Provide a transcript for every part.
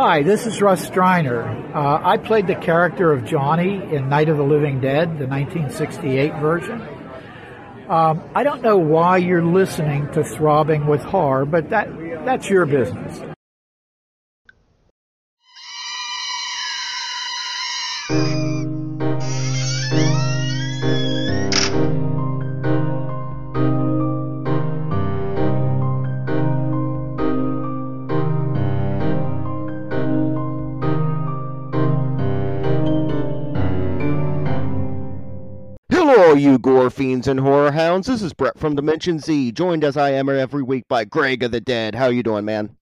Hi, this is Russ Streiner. Uh, I played the character of Johnny in Night of the Living Dead, the 1968 version. Um, I don't know why you're listening to Throbbing with Horror, but that that's your business. You gore fiends and horror hounds. This is Brett from Dimension Z, joined as I am every week by Greg of the Dead. How you doing, man?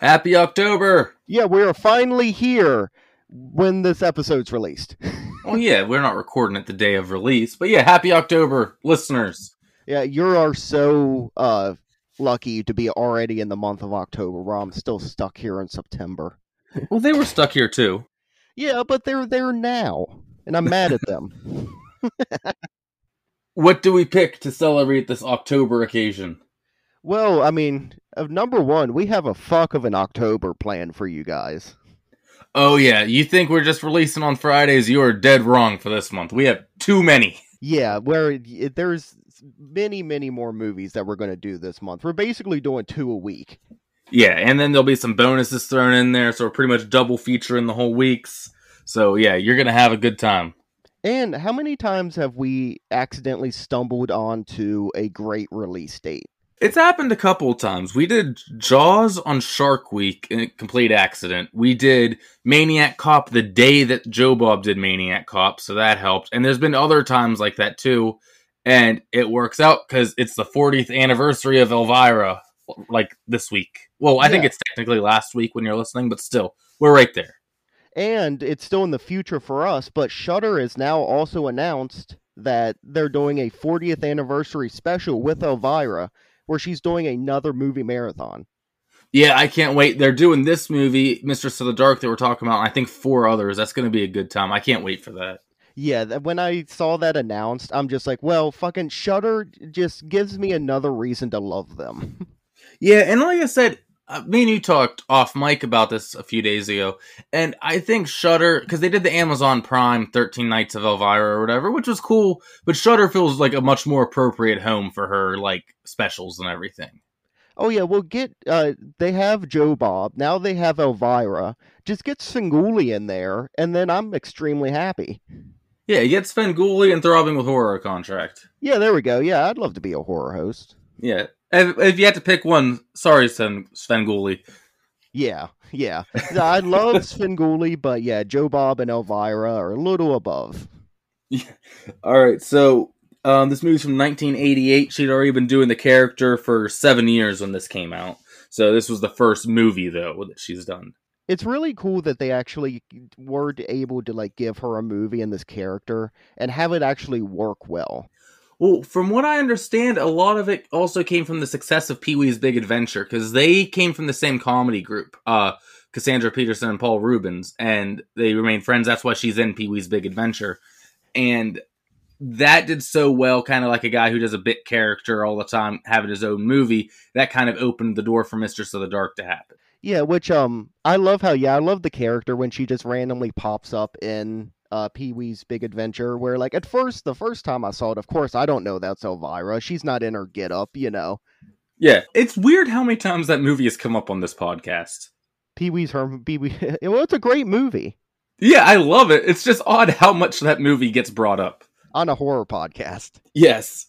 Happy October! Yeah, we are finally here when this episode's released. Well, yeah, we're not recording it the day of release, but yeah, happy October, listeners. yeah, you are so uh lucky to be already in the month of October, where I'm still stuck here in September. Well, they were stuck here too. Yeah, but they're there now, and I'm mad at them. What do we pick to celebrate this October occasion? well, I mean, of number one, we have a fuck of an October plan for you guys. Oh, yeah, you think we're just releasing on Fridays? You are dead wrong for this month. We have too many. Yeah, where it, there's many, many more movies that we're going to do this month. We're basically doing two a week. Yeah, and then there'll be some bonuses thrown in there, so we're pretty much double featuring the whole weeks. So, yeah, you're going to have a good time. And how many times have we accidentally stumbled onto a great release date? It's happened a couple of times. We did Jaws on Shark Week in a complete accident. We did Maniac Cop the day that Joe Bob did Maniac Cop, so that helped. And there's been other times like that too. And it works out because it's the 40th anniversary of Elvira, like this week. Well, I think it's technically last week when you're listening, but still, we're right there. And it's still in the future for us, but Shudder has now also announced that they're doing a 40th anniversary special with Elvira, where she's doing another movie marathon. Yeah, I can't wait. They're doing this movie, Mistress of the Dark, that we're talking about. and I think four others. That's going to be a good time. I can't wait for that. Yeah, that, when I saw that announced, I'm just like, well, fucking Shudder just gives me another reason to love them. Yeah, and like I said, uh, me and you talked off mic about this a few days ago, and I think Shudder because they did the Amazon Prime Thirteen Nights of Elvira or whatever, which was cool. But Shudder feels like a much more appropriate home for her like specials and everything. Oh yeah, well get uh they have Joe Bob, now they have Elvira. Just get Svengoolie in there, and then I'm extremely happy. Yeah, get Svengoolie and Throbbing with Horror contract. Yeah, there we go. Yeah, I'd love to be a horror host. Yeah, if, if you had to pick one, sorry, Sven Sven. Yeah, yeah. I love Svengoolie, but yeah, Joe Bob and Elvira are a little above. All right, so um, this movie's from 1988. She'd already been doing the character for seven years when this came out. So this was the first movie though that she's done. It's really cool that they actually were able to like give her a movie and this character and have it actually work well. Well, from what I understand, a lot of it also came from the success of Pee Wee's Big Adventure because they came from the same comedy group, uh, Cassandra Peterson and Paul Reubens, and they remained friends. That's why she's in Pee Wee's Big Adventure, and that did so well. Kind of like a guy who does a bit character all the time, having his own movie. That kind of opened the door for Mistress of the Dark to happen. Yeah, which um I love how yeah, I love the character when she just randomly pops up in uh Pee Wee's Big Adventure where like at first the first time I saw it, of course I don't know that's Elvira. She's not in her get up, you know. Yeah, it's weird how many times that movie has come up on this podcast. Pee Wee's her Pee Wee well it's a great movie Yeah, I love it. It's just odd how much that movie gets brought up. on a horror podcast. Yes.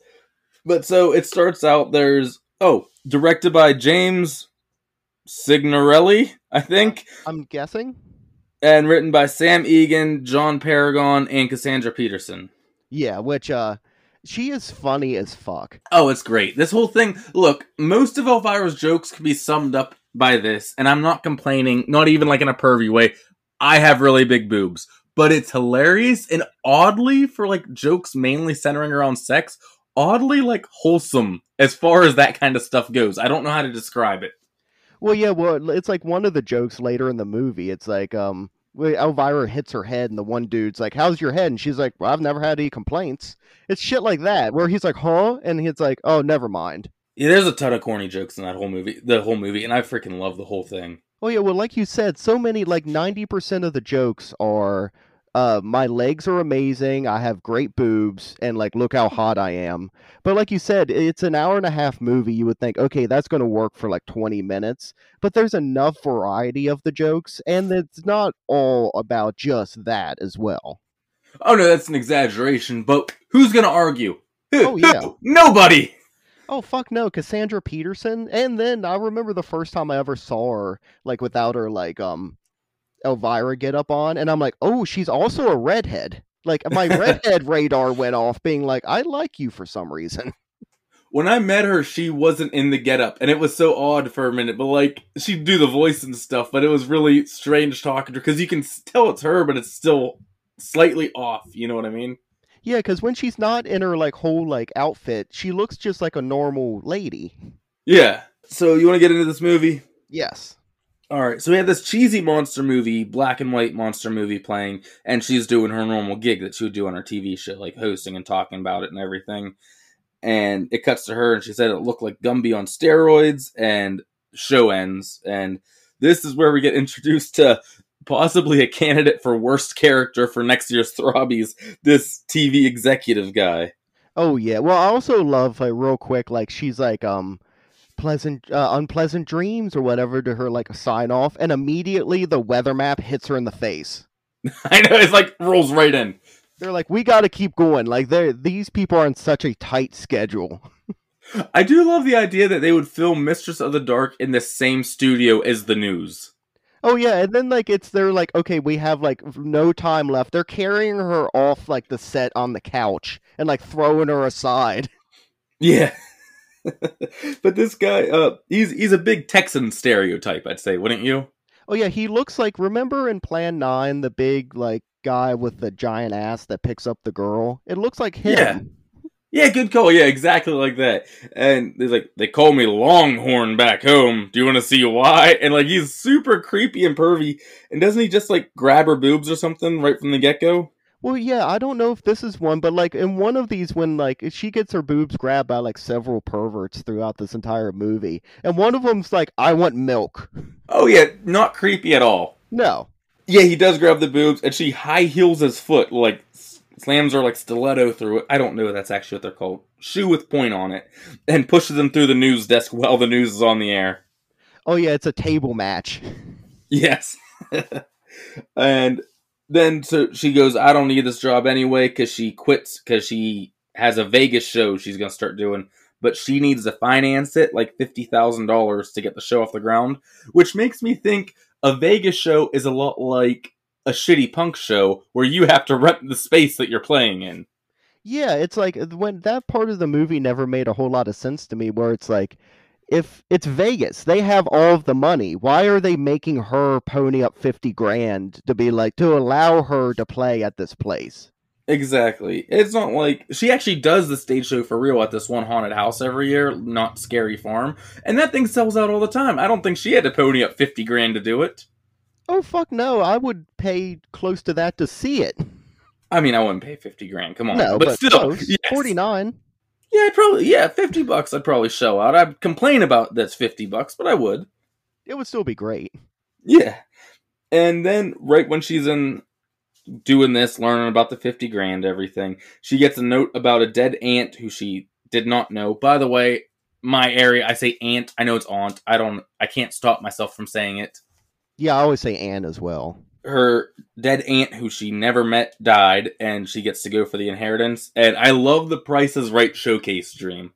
But so it starts out there's oh, directed by James Signorelli, I think, I'm guessing. And written by Sam Egan, John Paragon, and Cassandra Peterson. Yeah, which uh she is funny as fuck. Oh, it's great. This whole thing, look, most of Elvira's jokes can be summed up by this, and I'm not complaining, not even like in a pervy way. I have really big boobs, but it's hilarious and oddly for like jokes mainly centering around sex, oddly like wholesome as far as that kind of stuff goes. I don't know how to describe it. Well, yeah, well, it's like one of the jokes later in the movie. It's like, um, Elvira hits her head, and the one dude's like, "How's your head?" And she's like, "Well, I've never had any complaints." It's shit like that where he's like, "Huh?" and he's like, "Oh, never mind." Yeah, there's a ton of corny jokes in that whole movie, the whole movie, and I freaking love the whole thing. Oh yeah, well, like you said, so many like ninety percent of the jokes are, uh, my legs are amazing. I have great boobs, and like, look how hot I am. But like you said, it's an hour and a half movie. You would think, okay, that's going to work for like twenty minutes. But there's enough variety of the jokes, and it's not all about just that as well. Oh no, that's an exaggeration. But who's gonna argue? Who? Oh, yeah. Who? Nobody. Oh fuck no, Cassandra Peterson. And then I remember the first time I ever saw her, like without her like um Elvira get up on, and I'm like, oh, she's also a redhead. Like my redhead radar went off, being like, I like you for some reason. When I met her, she wasn't in the getup, and it was so odd for a minute. But like, she'd do the voice and stuff, but it was really strange talking to her because you can tell it's her, but it's still slightly off. You know what I mean? Yeah, because when she's not in her like whole like outfit, she looks just like a normal lady. Yeah. So you want to get into this movie? Yes. All right, so we had this cheesy monster movie, black and white monster movie playing, and she's doing her normal gig that she would do on her TV show, like hosting and talking about it and everything. And it cuts to her, and she said it looked like Gumby on steroids, and show ends. And this is where we get introduced to possibly a candidate for worst character for next year's Throbbies, this TV executive guy. Oh yeah. Well, I also love like real quick, like she's like um pleasant uh, unpleasant dreams or whatever to her like a sign off, and immediately the weather map hits her in the face. I know, it's like rolls right in. They're like, we got to keep going. Like they these people are on such a tight schedule. I do love the idea that they would film Mistress of the Dark in the same studio as the news. Oh yeah, and then like it's they're like, okay, we have like no time left. They're carrying her off like the set on the couch and like throwing her aside. Yeah. but this guy, uh, he's he's a big Texan stereotype, I'd say, wouldn't you? Oh yeah, he looks like remember in Plan Nine the big like guy with the giant ass that picks up the girl. It looks like him. Yeah. Yeah, good call. Yeah, exactly like that. And he's like, they call me Longhorn back home. Do you want to see why? And like, he's super creepy and pervy. And doesn't he just like grab her boobs or something right from the get go? Well, yeah, I don't know if this is one, but like in one of these, when like she gets her boobs grabbed by like several perverts throughout this entire movie, and one of them's like, "I want milk." Oh yeah, not creepy at all. No, Yeah, he does grab the boobs, and she high heels his foot, like slams her like stiletto through it. I don't know if that's actually what they're called. Shoe with point on it, and pushes him through the news desk while the news is on the air. oh yeah, it's a table match. Yes. and then so she goes, I don't need this job anyway because she quits because she has a Vegas show she's going to start doing. But she needs to finance it like $50,000 to get the show off the ground, which makes me think a Vegas show is a lot like a shitty punk show where you have to rent the space that you're playing in. Yeah, it's like when that part of the movie never made a whole lot of sense to me. Where it's like, if it's Vegas, they have all of the money. Why are they making her pony up fifty grand to be like to allow her to play at this place? Exactly. It's not like she actually does the stage show for real at this one haunted house every year, Knott's Scary Farm, and that thing sells out all the time. I don't think she had to pony up 50 grand to do it. Oh fuck no! I would pay close to that to see it. I mean, I wouldn't pay 50 grand. Come on. No, but, but, still, yes. Forty nine. Yeah, I'd probably yeah, 50 bucks I'd probably show out. I'd complain about that's 50 bucks, but I would. It would still be great. Yeah. And then right when she's in doing this, learning about the 50 grand, everything, she gets a note about a dead aunt who she did not know. By the way, my area, I say aunt. I know it's aunt. I don't, I can't stop myself from saying it. Yeah, I always say Anne as well. Her dead aunt, who she never met, died, and she gets to go for the inheritance. And I love the prices Right showcase dream.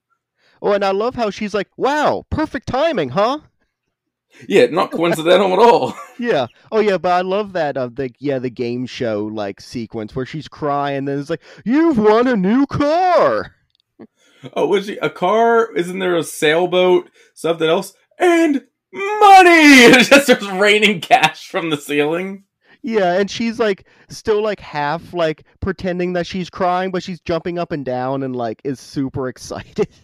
Oh, and I love how she's like, "Wow, perfect timing, huh?" Yeah, not coincidental at all. Yeah. Oh yeah, but I love that uh, the yeah the game show like sequence where she's crying and then it's like, "You've won a new car." Oh, was she a car? Isn't there a sailboat? Something else? And money! It just starts raining cash from the ceiling. Yeah, and she's like still like half like pretending that she's crying, but she's jumping up and down and like is super excited.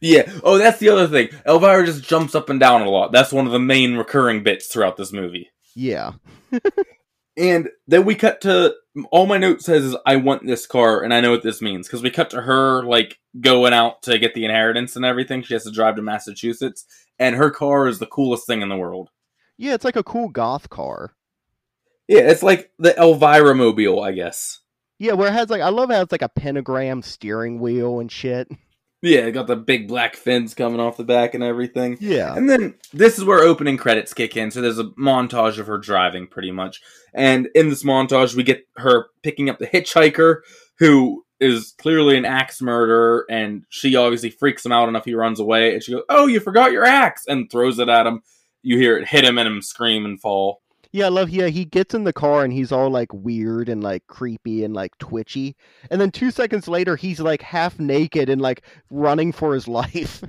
Yeah. Oh, that's the other thing. Elvira just jumps up and down a lot. That's one of the main recurring bits throughout this movie. yeah. And then we cut to all my note says is I want this car, and I know what this means because we cut to her like going out to get the inheritance and everything. She has to drive to Massachusetts, and her car is the coolest thing in the world. Yeah, it's like a cool goth car. Yeah, it's like the Elvira mobile, I guess. Yeah, where it has like I love how it's like a pentagram steering wheel and shit. Yeah, it got the big black fins coming off the back and everything. Yeah. And then this is where opening credits kick in. So there's a montage of her driving pretty much. And in this montage, we get her picking up the hitchhiker who is clearly an axe murderer. And she obviously freaks him out enough. He runs away and she goes, Oh, you forgot your axe and throws it at him. You hear it hit him and him scream and fall. Yeah, I love yeah, he gets in the car and he's all like weird and like creepy and like twitchy. And then 2 seconds later he's like half naked and like running for his life.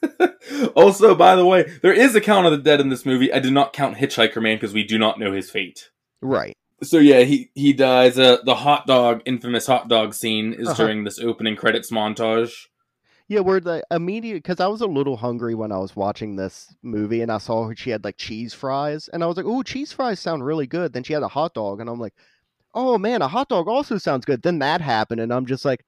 also, by the way, there is a count of the dead in this movie. I did not count Hitchhiker Man because we do not know his fate. right. So yeah, he he dies. Uh, the hot dog, infamous hot dog scene, is Uh-huh. during this opening credits montage. Yeah, where the immediate because I was a little hungry when I was watching this movie and I saw she had like cheese fries and I was like, "Oh, cheese fries sound really good." Then she had a hot dog and I'm like, "Oh man, a hot dog also sounds good." Then that happened and I'm just like,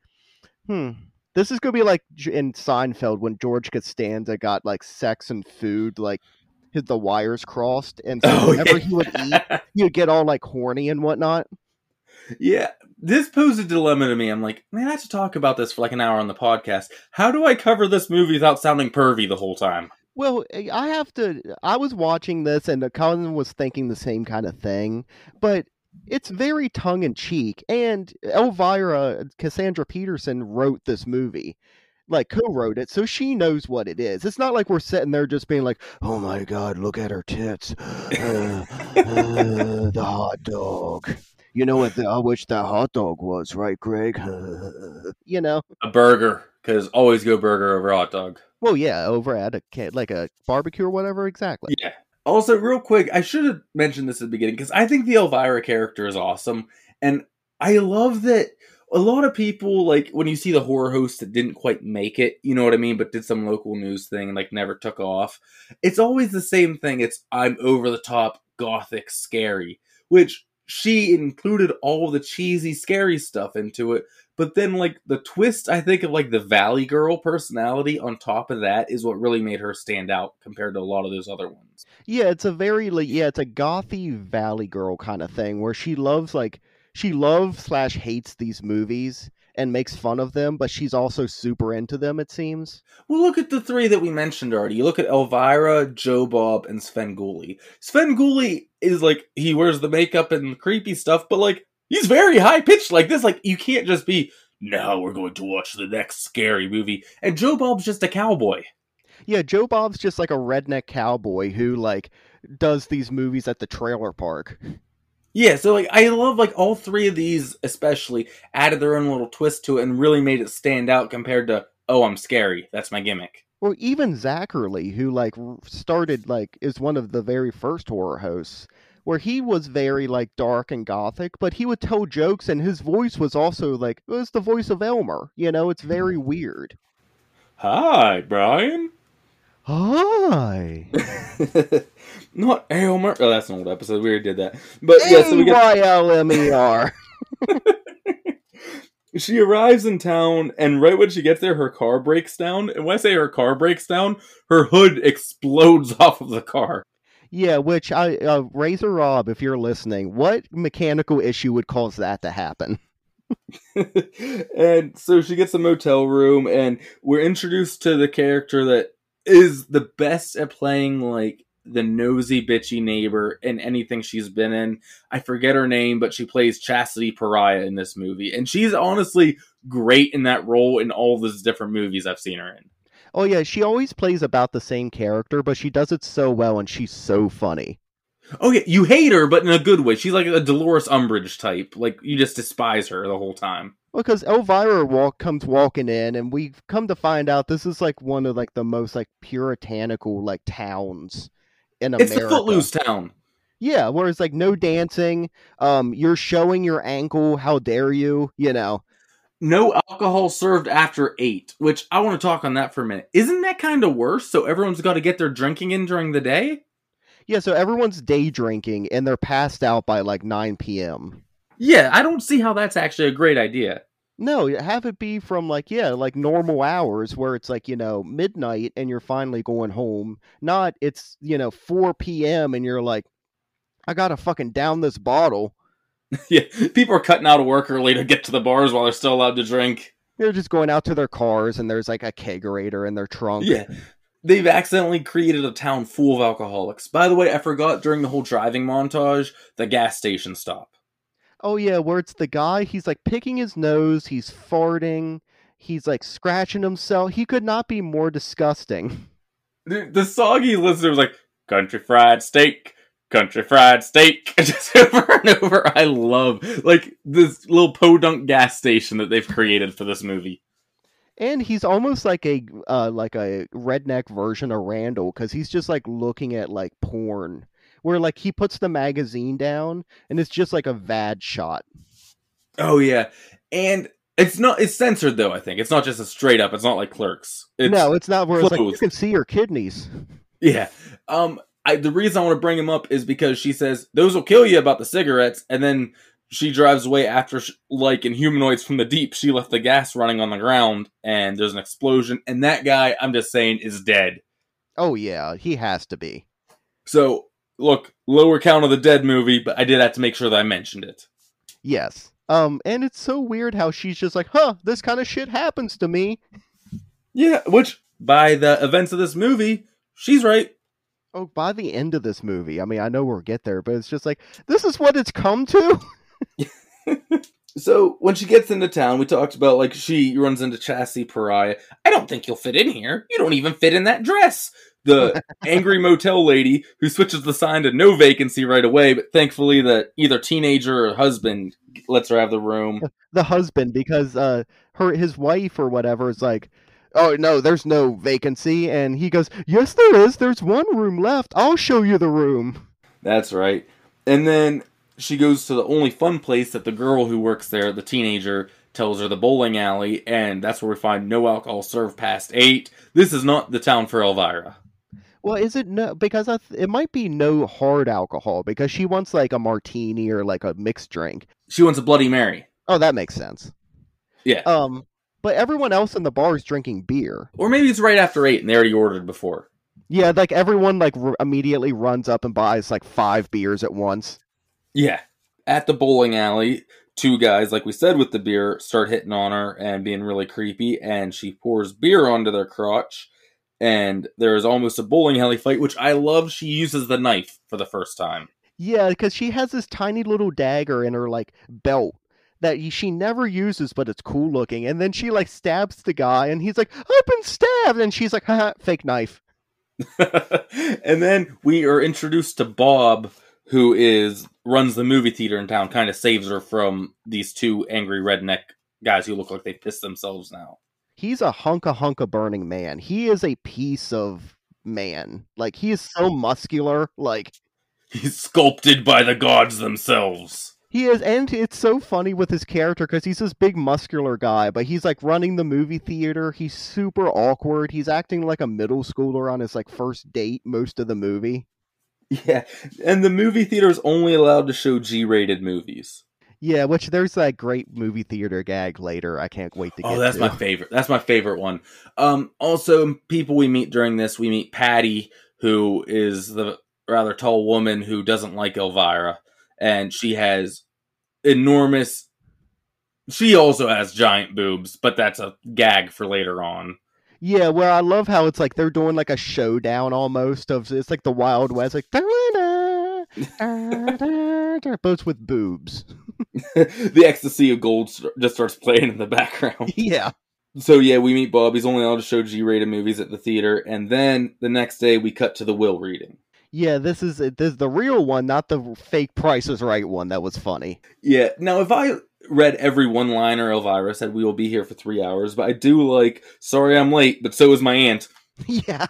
"Hmm, this is gonna be like in Seinfeld when George Costanza got like sex and food like his the wires crossed and so Oh, whenever yeah. he would eat, he would get all like horny and whatnot." Yeah, this posed a dilemma to me. I'm like, man, I have to talk about this for like an hour on the podcast. How do I cover this movie without sounding pervy the whole time? Well, eh, I have to. I was watching this, and Colin was thinking the same kind of thing, but it's very tongue in cheek. And Elvira Cassandra Peterson wrote this movie, like co-wrote it, so she knows what it is. It's not like we're sitting there just being like, "Oh my God, look at her tits, uh, uh, the hot dog." You know what? The, I wish that hot dog was right, Greg. you know. A burger, because always go burger over hot dog. Well, yeah, over at a like a barbecue or whatever. Exactly. Yeah. Also, real quick, I should have mentioned this at the beginning because I think the Elvira character is awesome, and I love that a lot of people like when you see the horror host that didn't quite make it, you know what I mean, but did some local news thing and like never took off. It's always the same thing. It's I'm over the top, gothic, scary, which she included all the cheesy, scary stuff into it. But then, like the twist, I think of like the Valley Girl personality on top of that is what really made her stand out compared to a lot of those other ones. Yeah, it's a very like yeah, it's a gothy valley girl kind of thing where she loves like she loves slash hates these movies and makes fun of them, but she's also super into them. It seems. Well, look at the three that we mentioned already. You look at Elvira, Joe Bob, and Svengoolie. Sven Gulli is like he wears the makeup and creepy stuff, but like he's very high pitched like this. Like you can't just be now we're going to watch the next scary movie. And Joe Bob's just a cowboy. Yeah, Joe Bob's just like a redneck cowboy who like does these movies at the trailer park. Yeah, so like I love like all three of these especially added their own little twist to it and really made it stand out compared to oh I'm scary. That's my gimmick. Or even Zacherley, who like started like is one of the very first horror hosts, where he was very like dark and gothic, but he would tell jokes, and his voice was also like it was the voice of Elmer. You know, it's very mm-hmm. weird. Hi, Brian. Hi. Not Elmer. Oh, that's an old episode. We already did that. But yeah, so we get Y L M E R. she arrives in town, and right when she gets there, her car breaks down. And when I say her car breaks down, her hood explodes off of the car. Yeah, which I uh, Razor Rob, if you're listening, what mechanical issue would cause that to happen? and so she gets a motel room, and we're introduced to the character that is the best at playing like the nosy bitchy neighbor in anything she's been in. I forget her name, but she plays Chastity Pariah in this movie, and she's honestly great in that role in all those different movies I've seen her in. Oh yeah, she always plays about the same character, but she does it so well, and she's so funny. Oh yeah, you hate her, but in a good way. She's like a Dolores Umbridge type. Like you just despise her the whole time. Well, because Elvira walk comes walking in, and we've come to find out this is like one of like the most like puritanical like towns in It's America. the Footloose town. Yeah, where it's like no dancing. Um, you're showing your ankle. How dare you? You know. No alcohol served after eight, which I want to talk on that for a minute. Isn't that kind of worse? So everyone's got to get their drinking in during the day? Yeah, so everyone's day drinking and they're passed out by like 9 p.m. Yeah, I don't see how that's actually a great idea. No, have it be from like yeah, like normal hours where it's like, you know, midnight and you're finally going home. Not it's, you know, 4 p.m. and you're like I got to fucking down this bottle. yeah, people are cutting out of work early to get to the bars while they're still allowed to drink. They're just going out to their cars and there's like a kegerator in their trunk. Yeah. They've accidentally created a town full of alcoholics. By the way, I forgot during the whole driving montage, the gas station stop. Oh yeah, where it's the guy, he's like picking his nose, he's farting, he's like scratching himself. He could not be more disgusting. The, the soggy listener was like, country fried steak, country fried steak just over and over i love like this little podunk gas station that they've created for this movie and he's almost like a uh, like a redneck version of randall because he's just like looking at like porn where like he puts the magazine down and it's just like a vad shot. Oh yeah. And it's not it's censored though i think. It's not just a straight up it's not like clerks. It's no it's not where it's like you can see your kidneys. Yeah. Um I, the reason I want to bring him up is because she says those will kill you about the cigarettes, and then she drives away after, she, like in Humanoids from the Deep, she left the gas running on the ground, and there's an explosion, and that guy, I'm just saying, is dead. Oh yeah, he has to be. So look, lower count of the dead movie, but I did have to make sure that I mentioned it. Yes. Um, and it's so weird how she's just like, huh, this kind of shit happens to me. Yeah, which by the events of this movie, she's right oh, by the end of this movie, I mean, I know we'll get there, but it's just like this is what it's come to. so when she gets into town, we talked about like she runs into Chastity Pariah. I don't think you'll fit in here. You don't even fit in that dress. The angry motel lady who switches the sign to no vacancy right away, but thankfully the either teenager or husband lets her have the room. The husband, because uh, her his wife or whatever is like, oh no there's no vacancy and he goes yes there is. There's one room left. I'll show you the room. That's right. And then she goes to the only fun place that the girl who works there the teenager tells her the bowling alley and that's where we find no alcohol served past eight. This is not the town for elvira well, is it no? Because th- it might be no hard alcohol because she wants like a martini or like a mixed drink. She wants a Bloody Mary. Oh, that makes sense. Yeah. Um, but everyone else in the bar is drinking beer. Or maybe it's right after eight and they already ordered before. Yeah, like everyone like r- immediately runs up and buys like five beers at once. Yeah. At the bowling alley, two guys, like we said with the beer, start hitting on her and being really creepy, and she pours beer onto their crotch. And there is almost a bowling alley fight, which I love. She uses the knife for the first time. Yeah, because she has this tiny little dagger in her like belt that she never uses, but it's cool looking. And then she like stabs the guy, and he's like, "I've been stabbed," and she's like, Haha, "Fake knife." and then we are introduced to Bob, who is runs the movie theater in town. Kind of saves her from these two angry redneck guys who look like they pissed themselves now. He's a hunka hunka burning man. He is a piece of man. Like he is so muscular. Like he's sculpted by the gods themselves. He is, and it's so funny with his character because he's this big muscular guy, but he's like running the movie theater. He's super awkward. He's acting like a middle schooler on his like first date most of the movie. Yeah, and the movie theater is only allowed to show G-rated movies. Yeah, which there's that great movie theater gag later. I can't wait to oh, get. Oh, that's to. my favorite. That's my favorite one. Um, also, people we meet during this, we meet Patty, who is the rather tall woman who doesn't like Elvira and she has enormous. She also has giant boobs, but that's a gag for later on. Yeah, well, I love how it's like they're doing like a showdown almost of it's like the Wild West, like boats with boobs. the ecstasy of gold just starts playing in the background. Yeah. So yeah, we meet Bob. He's only allowed to show G-rated movies at the theater, and then the next day we cut to the will reading yeah, this is this is the real one, not the fake Price is Right one. That was funny. Yeah. Now, if I read every one liner Elvira said, we will be here for three hours, but I do like, sorry I'm late, but so is my aunt. Yeah.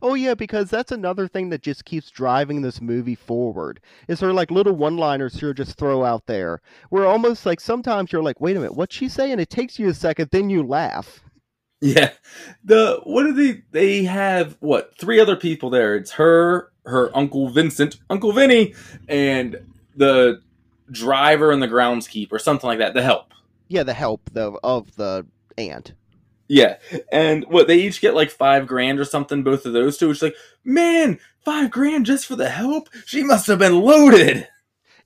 Oh yeah, because that's another thing that just keeps driving this movie forward. Is her like little one-liners she'll just throw out there. Where almost like sometimes you're like, wait a minute, what's she saying? It takes you a second, then you laugh. Yeah. The what do they they have what, three other people there. It's her, her uncle Vincent, Uncle Vinny, and the driver and the groundskeeper, or something like that, the help. Yeah, the help the of the aunt. Yeah, and what they each get like five grand or something. Both of those two. It's like, man, five grand just for the help. She must have been loaded.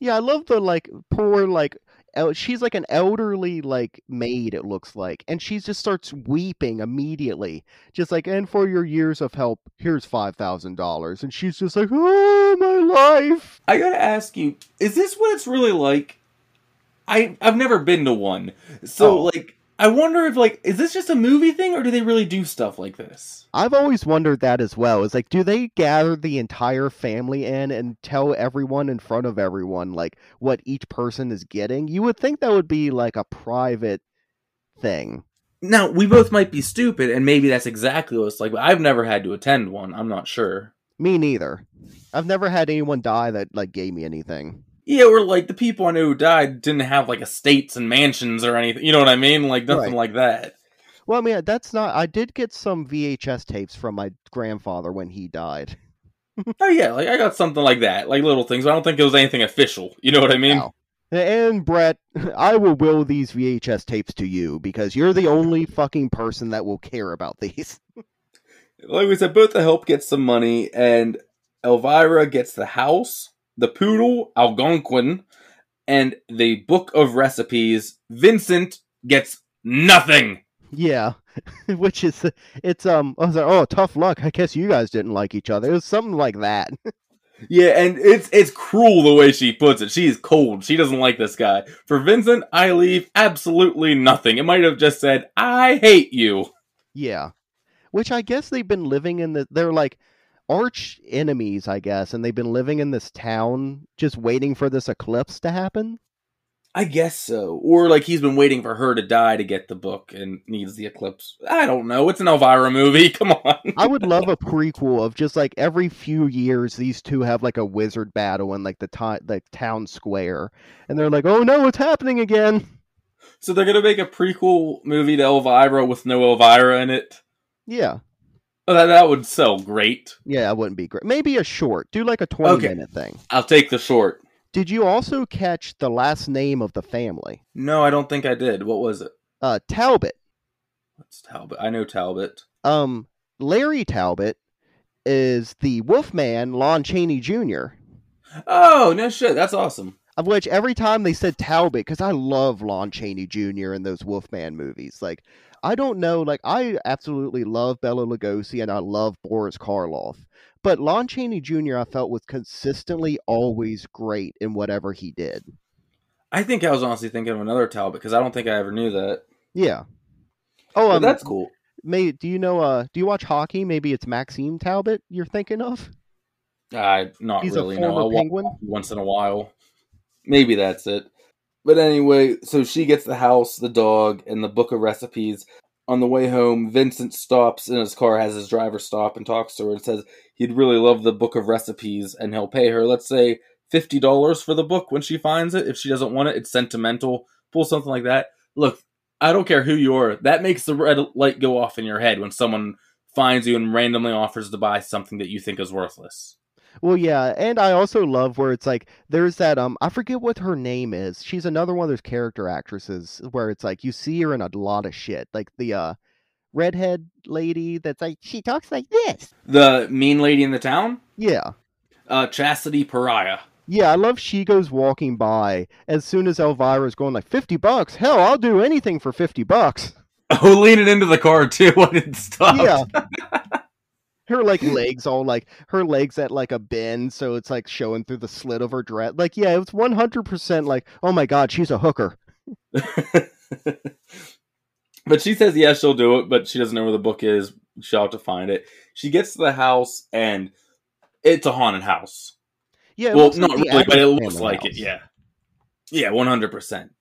Yeah, I love the like poor like el- she's like an elderly like maid it looks like and she just starts weeping immediately just like and for your years of help here's $5000 and she's just like oh my life I gotta ask you, is this what it's really like? I I've never been to one, so Oh. like I wonder if like is this just a movie thing or do they really do stuff like this? i've always wondered that as well is like do they gather the entire family in and tell everyone in front of everyone like what each person is getting you would think that would be like a private thing Now we both might be stupid, and maybe that's exactly what it's like. But I've never had to attend one. I'm not sure. me neither i've never had anyone die that like gave me anything Yeah, or like the people I know who died didn't have like estates and mansions or anything. You know what I mean? Like nothing Right. like that. Well, I mean, that's not. I did get some VHS tapes from my grandfather when he died. Oh yeah, like I got something like that, like little things. I don't think it was anything official. You know what I mean? No. And Brett, I will will these VHS tapes to you because you're the only fucking person that will care about these. Like we said, both the help gets some money, and Elvira gets the house, the poodle, Algonquin, and the book of recipes. Vincent gets nothing. Yeah, which is it's um. I was like, oh, tough luck. I guess you guys didn't like each other. It was something like that. Yeah, and it's it's cruel the way she puts it. She's cold. She doesn't like this guy. For Vincent, I leave absolutely nothing. It might have just said, "I hate you." yeah, which I guess they've been living in the. They're like arch enemies, I guess, and they've been living in this town just waiting for this eclipse to happen. I guess so. Or like he's been waiting for her to die to get the book and needs the eclipse. I don't know. It's an Elvira movie. Come on. I would love a prequel of just like every few years these two have like a wizard battle in like the ti- like town square, and they're like, "Oh no, it's happening again!" So they're gonna make a prequel movie to Elvira with no Elvira in it. Yeah, that that would sell great. yeah, that wouldn't be great. Maybe a short, do like a twenty Okay. minute thing. I'll take the short. Did you also catch the last name of the family? No, I don't think I did. What was it? Uh, Talbot. What's Talbot? I know Talbot. Um, Larry Talbot is the Wolfman Lon Chaney Jr. Oh no shit, that's awesome. Of which every time they said Talbot, because I love Lon Chaney Jr. in those Wolfman movies. Like, I don't know, like I absolutely love Bela Lugosi and I love Boris Karloff, but Lon Chaney Jr. I felt was consistently always great in whatever he did. I think I was honestly thinking of another Talbot because I don't think I ever knew that. Yeah. Oh, um, that's cool. May do you know? Uh, do you watch hockey? Maybe it's Maxime Talbot you're thinking of. I not He's really a know. former I'll watch Penguin. once in a while. Maybe that's it. But anyway, so she gets the house, the dog, and the book of recipes. On the way home, Vincent stops in his car, has his driver stop and talks to her and says he'd really love the book of recipes and he'll pay her, let's say, $50 for the book when she finds it. If she doesn't want it, it's sentimental. Pull something like that. Look, I don't care who you are. That makes the red light go off in your head when someone finds you and randomly offers to buy something that you think is worthless. Well, yeah, and I also love where it's like there's that um I forget what her name is. She's another one of those character actresses where it's like you see her in a lot of shit, like the uh redhead lady that's like she talks like this. The mean lady in the town? Yeah. Uh, Chastity Pariah. Yeah, I love she goes walking by as soon as Elvira's going like 50 bucks. Hell, I'll do anything for 50 bucks. Oh, leaning into the car too when it stopped. Yeah. her like legs all like her legs at like a bend so it's like showing through the slit of her dress. Like yeah, it's 100% like, "Oh my god, she's a hooker." but she says yes, she'll do it, but she doesn't know where the book is. She'll have to find it. She gets to the house and it's a haunted house. Yeah, well, not like really, but it looks like it. Yeah, yeah, one hundred percent.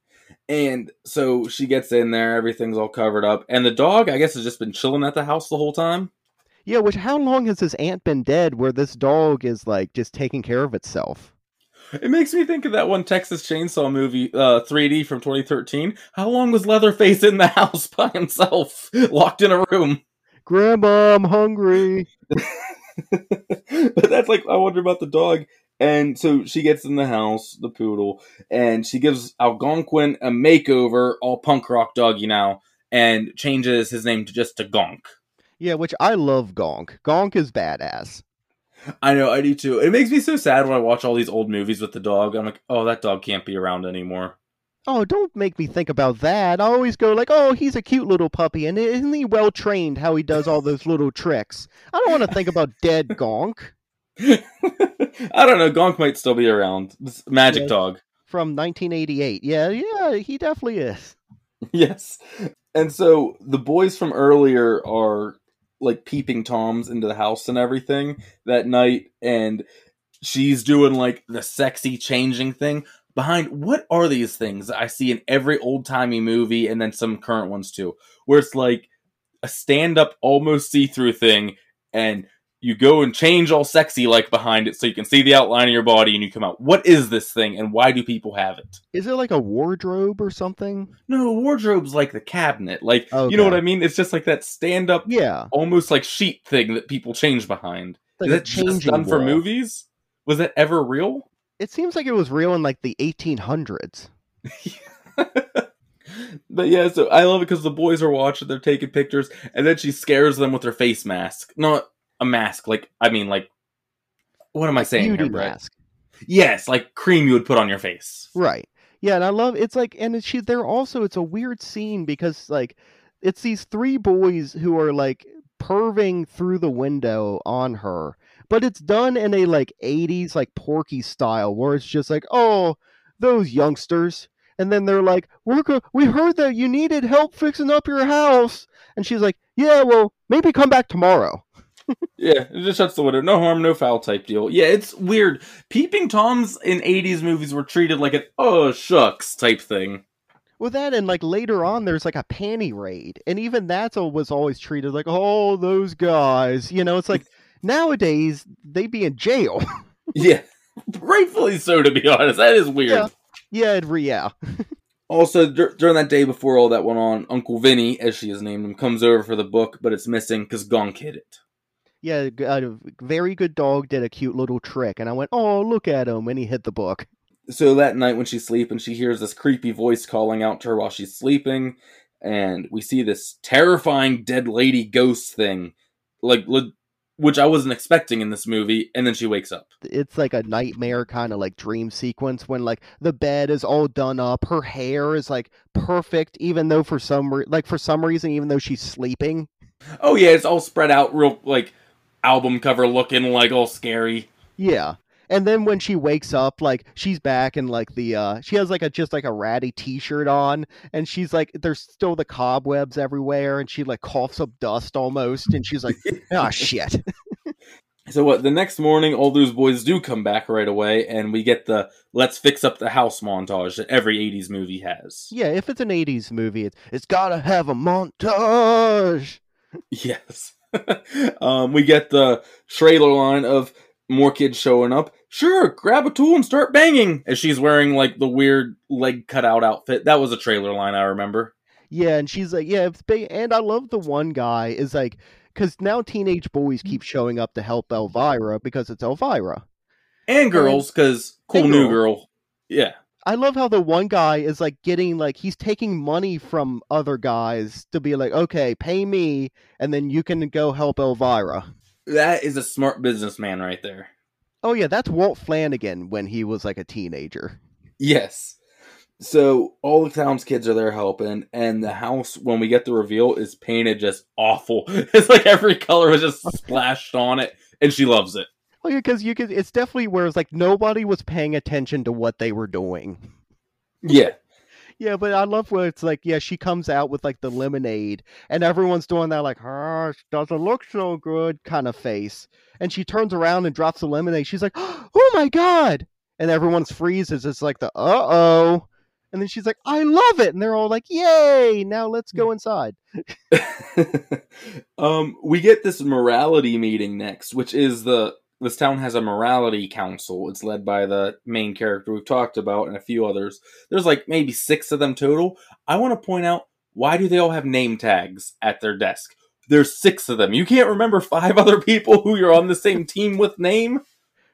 And so she gets in there, everything's all covered up, and the dog, I guess, has just been chilling at the house the whole time. Yeah, which how long has this aunt been dead where this dog is like just taking care of itself? It makes me think of that one Texas Chainsaw movie, uh, 3D from 2013. How long was Leatherface in the house by himself, locked in a room? Grandma, I'm hungry. but that's like, I wonder about the dog. And so she gets in the house, the poodle, and she gives Algonquin a makeover, all punk rock doggy now, and changes his name to just to Gonk. Yeah, which I love Gonk. Gonk is badass. I know, I do too. It makes me so sad when I watch all these old movies with the dog. I'm like, oh, that dog can't be around anymore. Oh, don't make me think about that. I always go like, oh, he's a cute little puppy, and isn't he well trained how he does all those little tricks? I don't want to think about dead Gonk. I don't know. Gonk might still be around. This magic Yes. dog. From 1988. Yeah, yeah, he definitely is. yes. And so the boys from earlier are like peeping toms into the house and everything that night and she's doing like the sexy changing thing. Behind what are these things I see in every old timey movie and then some current ones too? Where it's like a stand up almost see through thing and you go and change all sexy like behind it so you can see the outline of your body and you come out what is this thing and why do people have it Is it like a wardrobe or something? no, wardrobe's like the cabinet. Like, you know what I mean? It's just like that stand up, Yeah. almost like sheet thing that people change behind. Like Is that just done for movies? Was that ever real? It seems like it was real in like the 1800s. but yeah, so I love it because the boys are watching, they're taking pictures, and then she scares them with her face mask. Not a mask, like, I mean, like, what am I saying? Beauty here, Brett? mask. Yes, like cream you would put on your face. Right. Yeah, and I love it's like and she they're also it's a weird scene because like it's these three boys who are like perving through the window on her. But it's done in a like 80s like porky style where it's just like, "Oh, those youngsters." And then they're like, "We're go- we heard that you needed help fixing up your house." And she's like, "Yeah, well, maybe come back tomorrow." Yeah, it just shuts the window. No harm, no foul type deal. Yeah, it's weird. Peeping Toms in 80s movies were treated like an oh shucks type thing. With that, and like later on, there's like a panty raid, and even that's al- was always treated like, oh, those guys. You know, it's like nowadays they'd be in jail. Yeah, rightfully so, to be honest. That is weird. Yeah. yeah, yeah, Also, dur- during that day before all that went on, Uncle Vinny, as she has named him, comes over for the book, but it's missing because Gonk hid it. Yeah. A very good dog did a cute little trick, and I went, oh, look at him, and he hit the book. So that night when she's sleeping, she hears this creepy voice calling out to her while she's sleeping, and we see this terrifying dead lady ghost thing, like which I wasn't expecting in this movie. And then she wakes up. It's like a nightmare kind of like dream sequence when like the bed is all done up, her hair is like perfect, even though for some re- like for some reason, even though she's sleeping, Oh yeah, it's all spread out, real like album cover looking, like all scary. Yeah. And then when she wakes up, like she's back and like the uh she has like a just like a ratty t-shirt on and she's like there's still the cobwebs everywhere and she like coughs up dust almost and she's like, "Oh shit." So what? The next morning, all those boys do come back right away, and we get the "Let's fix up the house" montage that every '80s movie has. yeah, if it's an 80s movie, it's it's got to have a montage. Yes. um, we get the trailer line of more kids showing up. Sure, grab a tool and start banging. As she's wearing like the weird leg cutout outfit. That was a trailer line I remember. Yeah, and she's like, "Yeah, it's big." And I love the one guy is like cuz now teenage boys keep showing up to help Elvira because it's Elvira. And girls, because cool new girl. girl. Yeah. I love how the one guy is like getting like he's taking money from other guys to be like, okay, pay me, and then you can go help Elvira. That is a smart businessman right there. Oh yeah, that's Walt Flanagan when he was like a teenager. Yes. So all the town's kids are there helping, and the house when we get the reveal is painted just awful. It's like every color was just splashed on it, and she loves it. Yeah, because you could. It's definitely where it's like nobody was paying attention to what they were doing. Yeah. Yeah, but I love where it's like, yeah, she comes out with like the lemonade, and everyone's doing that like, ah, doesn't look so good kind of face, and she turns around and drops the lemonade. She's like, oh my god, and everyone's freezes. It's like the uh oh, and then she's like, I love it, and they're all like, yay! Now let's go inside. um, we get this morality meeting next, which is the this town has a morality council. It's led by the main character we've talked about and a few others. There's like maybe six of them total. I want to point out why do they all have name tags at their desk? There's six of them. You can't remember five other people who you're on the same team with name.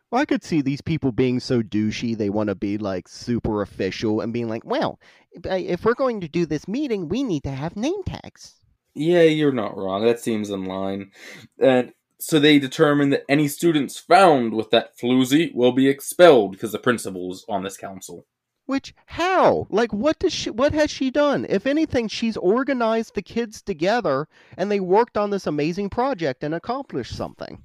Well, I could see these people being so douchey. They want to be like super official and being like, well, if we're going to do this meeting, we need to have name tags. Yeah, you're not wrong. That seems in line. And so they determine that any students found with that floozy will be expelled because the principal's on this council. Which how? Like what does she what has she done? If anything, she's organized the kids together and they worked on this amazing project and accomplished something.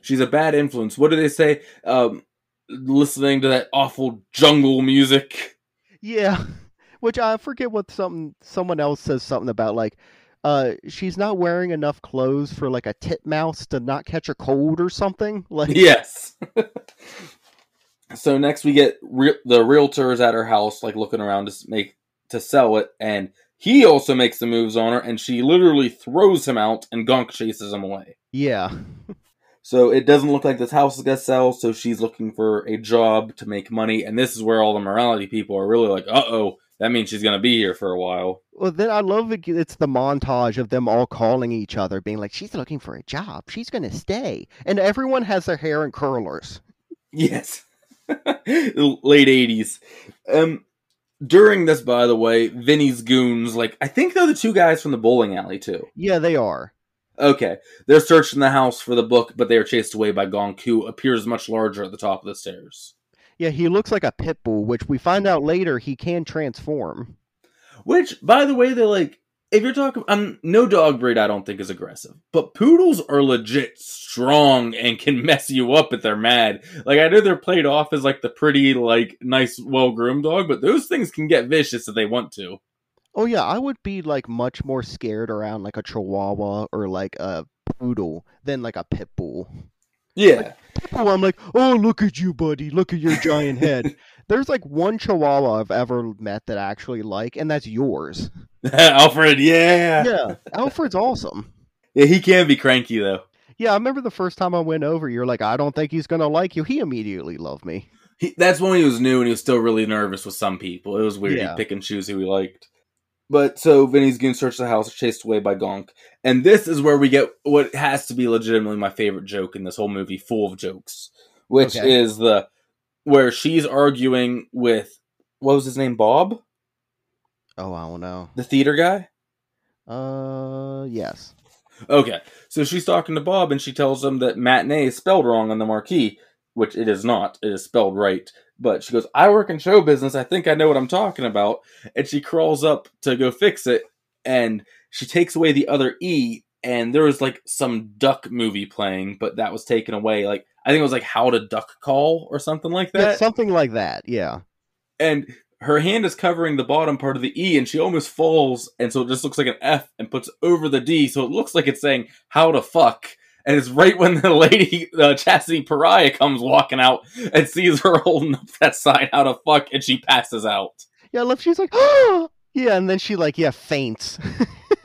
She's a bad influence. What do they say? Um, listening to that awful jungle music. Yeah. Which I forget what something someone else says something about like uh she's not wearing enough clothes for like a titmouse to not catch a cold or something. Like Yes. so next we get re- the realtors at her house like looking around to make to sell it and he also makes the moves on her and she literally throws him out and Gonk chases him away. Yeah. So it doesn't look like this house is gonna sell, so she's looking for a job to make money, and this is where all the morality people are really like, uh oh, that means she's gonna be here for a while. Well, then I love it. It's the montage of them all calling each other, being like, "She's looking for a job. She's gonna stay," and everyone has their hair in curlers. Yes, late eighties. Um, during this, by the way, Vinny's goons, like I think they're the two guys from the bowling alley too. Yeah, they are. Okay, they're searching the house for the book, but they are chased away by Gonk, who appears much larger at the top of the stairs. Yeah, he looks like a pit bull, which we find out later he can transform. Which, by the way, they're like, if you're talking, um, no dog breed I don't think is aggressive, but poodles are legit strong and can mess you up if they're mad. Like I know they're played off as like the pretty, like nice, well groomed dog, but those things can get vicious if they want to. Oh yeah, I would be like much more scared around like a chihuahua or like a poodle than like a pit bull. Yeah. Like, I'm like, oh look at you, buddy, look at your giant head. There's like one chihuahua I've ever met that I actually like, and that's yours. Alfred, yeah. Yeah. Alfred's awesome. Yeah, he can be cranky though. Yeah, I remember the first time I went over, you're like, I don't think he's gonna like you. He immediately loved me. He, that's when he was new and he was still really nervous with some people. It was weird. Yeah. He'd pick and choose who he liked. But so Vinny's going to search the house, chased away by Gonk. And this is where we get what has to be legitimately my favorite joke in this whole movie, full of jokes, which Okay. is the where she's arguing with what was his name, Bob, Oh, I don't know. the theater guy. Uh, yes. Okay, so she's talking to Bob and she tells him that matinee is spelled wrong on the marquee, which it is not. It is spelled right. But she goes, I work in show business. I think I know what I'm talking about. And she crawls up to go fix it and she takes away the other E. And there was like some duck movie playing, but that was taken away. Like, I think it was like How to Duck Call or something like Yeah, that. something like that. Yeah. and her hand is covering the bottom part of the E, and she almost falls, and so it just looks like an F, and puts over the D, so it looks like it's saying "how to fuck." And it's right when the lady, uh, Chastity Pariah, comes walking out and sees her holding up that sign "how to fuck," and she passes out. Yeah, I love. She's like, oh, yeah, and then she like, yeah, faints.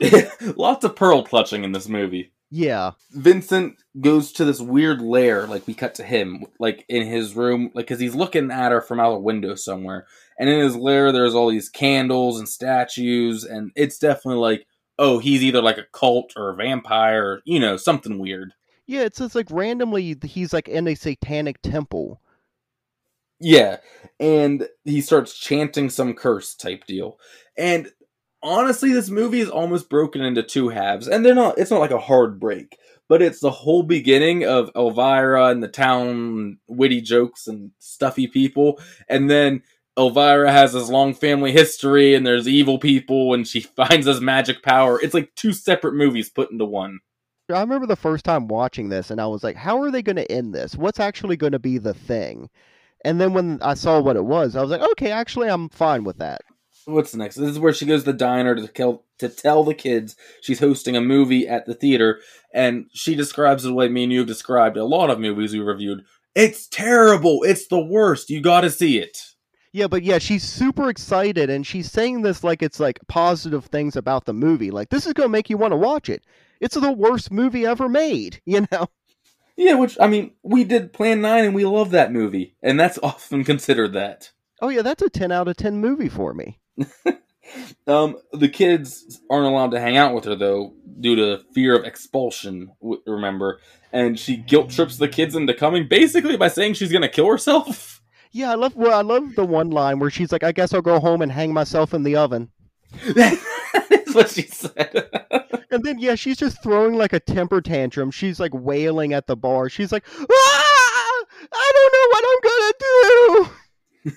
Lots of pearl clutching in this movie. yeah. Vincent goes to this weird lair, like we cut to him, like in his room, like because he's looking at her from out a window somewhere. And in his lair, there's all these candles and statues, and it's definitely like, oh, he's either like a cult or a vampire, you know, something weird. Yeah, it says like randomly he's like in a satanic temple. Yeah, and he starts chanting some curse type deal. And honestly, this movie is almost broken into two halves, and they're not. It's not like a hard break, but it's the whole beginning of Elvira and the town, witty jokes and stuffy people, and then. Elvira has this long family history, and there's evil people, and she finds this magic power. It's like two separate movies put into one. I remember the first time watching this and I was like, how are they going to end this? What's actually going to be the thing? And then when I saw what it was, I was like, okay, actually, I'm fine with that. What's next? This is where she goes to the diner to tell, to tell the kids she's hosting a movie at the theater, and she describes it the way me and you have described a lot of movies we reviewed. It's terrible. It's the worst. You got to see it. Yeah, but yeah, she's super excited and she's saying this like it's like positive things about the movie. Like, this is going to make you want to watch it. It's the worst movie ever made, you know? Yeah, which I mean, we did Plan Nine, and we love that movie, and that's often considered that. Oh, yeah, that's a 10 out of 10 movie for me. Um, the kids aren't allowed to hang out with her though, due to fear of expulsion. Remember, and she guilt trips the kids into coming, basically by saying she's gonna kill herself. Yeah, I love. Well, I love the one line where she's like, "I guess I'll go home and hang myself in the oven." that is what she said. and then yeah, she's just throwing like a temper tantrum. She's like wailing at the bar. She's like, "Ah, I don't know what I'm gonna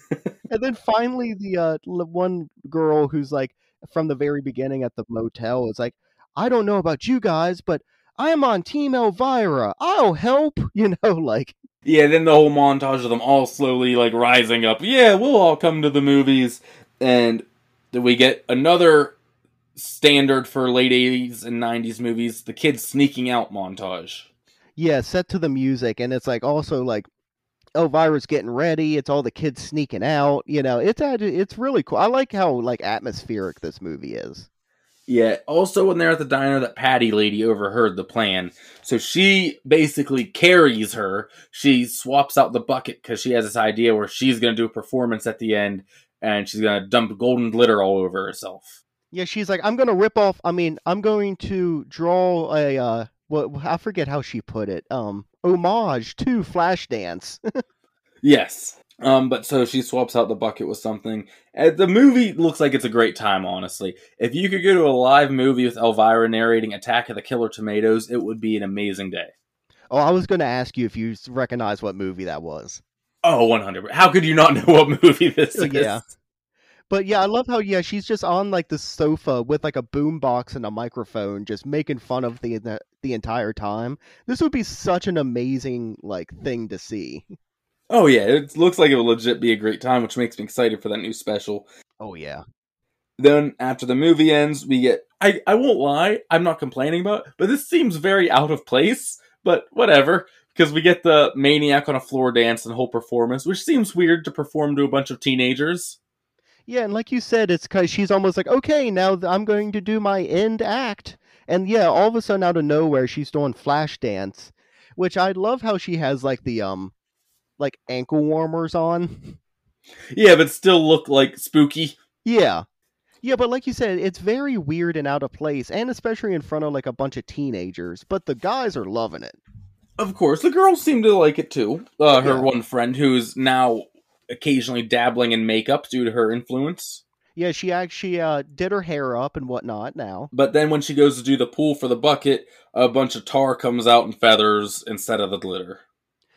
do." and then finally, the uh, one girl who's like from the very beginning at the motel is like, "I don't know about you guys, but." I'm on Team Elvira. I'll help. You know, like yeah, then the whole montage of them all slowly like rising up. Yeah, we'll all come to the movies, and then we get another standard for late '80s and '90s movies: the kids sneaking out montage. Yeah, set to the music, and it's like also like oh, Elvira's getting ready. It's all the kids sneaking out. You know, it's it's really cool. I like how like atmospheric this movie is. Yeah. Also, when they're at the diner, that Patty lady overheard the plan. So she basically carries her. She swaps out the bucket because she has this idea where she's going to do a performance at the end and she's going to dump golden glitter all over herself. Yeah, she's like, I'm going to rip off. I mean, I'm going to draw a, uh, what, I forget how she put it, um, homage to Flashdance. yes. Um, but so she swaps out the bucket with something. And the movie looks like it's a great time, honestly. If you could go to a live movie with Elvira narrating Attack of the Killer Tomatoes, it would be an amazing day. Oh, I was going to ask you if you recognize what movie that was. Oh, 100. How could you not know what movie this oh, is? Yeah. But yeah, I love how yeah she's just on like the sofa with like a boombox and a microphone, just making fun of the, the the entire time. This would be such an amazing like thing to see. Oh yeah, it looks like it will legit be a great time, which makes me excited for that new special. Oh yeah. Then after the movie ends, we get I I won't lie, I'm not complaining about, it, but this seems very out of place, but whatever because we get the maniac on a floor dance and whole performance, which seems weird to perform to a bunch of teenagers. Yeah, and like you said, it's because she's almost like, okay, now I'm going to do my end act. And yeah, all of a sudden out of nowhere, she's doing flash dance, which I love how she has like the um like ankle warmers on. Yeah, but still look like spooky. Yeah. Yeah, but like you said, it's very weird and out of place, and especially in front of like a bunch of teenagers. But the guys are loving it. Of course, the girls seem to like it too. Uh, her yeah. one friend, who's now occasionally dabbling in makeup due to her influence. Yeah, she actually uh, did her hair up and whatnot now. But then when she goes to do the pool for the bucket, a bunch of tar comes out and feathers instead of the glitter.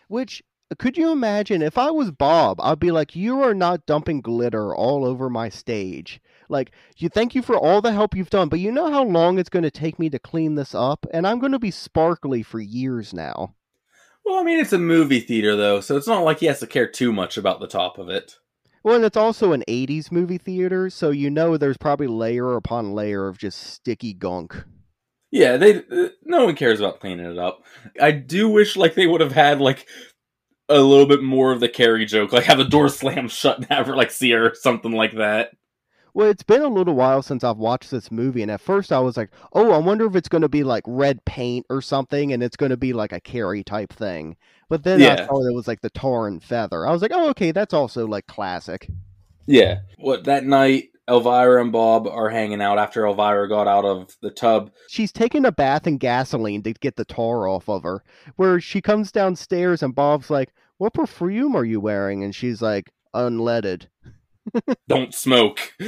Which could you imagine if I was Bob, I'd be like, You are not dumping glitter all over my stage. Like, you thank you for all the help you've done, but you know how long it's going to take me to clean this up? And I'm going to be sparkly for years now. Well, I mean, it's a movie theater, though, so it's not like he has to care too much about the top of it. Well, and it's also an 80s movie theater, so you know there's probably layer upon layer of just sticky gunk. Yeah, they uh, no one cares about cleaning it up. I do wish like they would have had like a little bit more of the Carrie joke, like have the door slam shut and have her like see her or something like that. Well, it's been a little while since I've watched this movie, and at first I was like, "Oh, I wonder if it's going to be like red paint or something, and it's going to be like a Carrie type thing." But then yeah. I thought it was like the tar and feather. I was like, "Oh, okay, that's also like classic." Yeah. What that night, Elvira and Bob are hanging out after Elvira got out of the tub. She's taking a bath in gasoline to get the tar off of her. Where she comes downstairs and Bob's like, "What perfume are you wearing?" And she's like, "Unleaded." Don't smoke.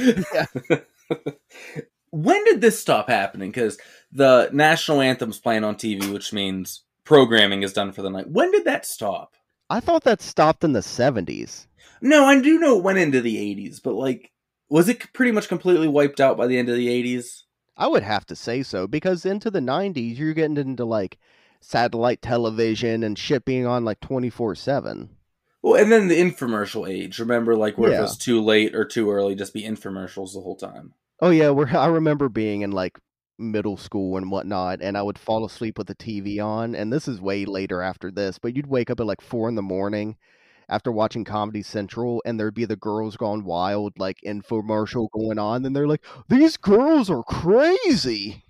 when did this stop happening? Because the national anthem's playing on TV, which means programming is done for the night. When did that stop? I thought that stopped in the 70s. No, I do know it went into the 80s, but like was it pretty much completely wiped out by the end of the 80s? I would have to say so because into the 90s you're getting into like satellite television and shit being on like 24/7. Well, and then the infomercial age. Remember like where yeah. it was too late or too early just be infomercials the whole time. Oh yeah, where I remember being in like middle school and whatnot, and I would fall asleep with the TV on. And this is way later after this, but you'd wake up at like four in the morning after watching Comedy Central and there'd be the girls gone wild like infomercial going on and they're like these girls are crazy.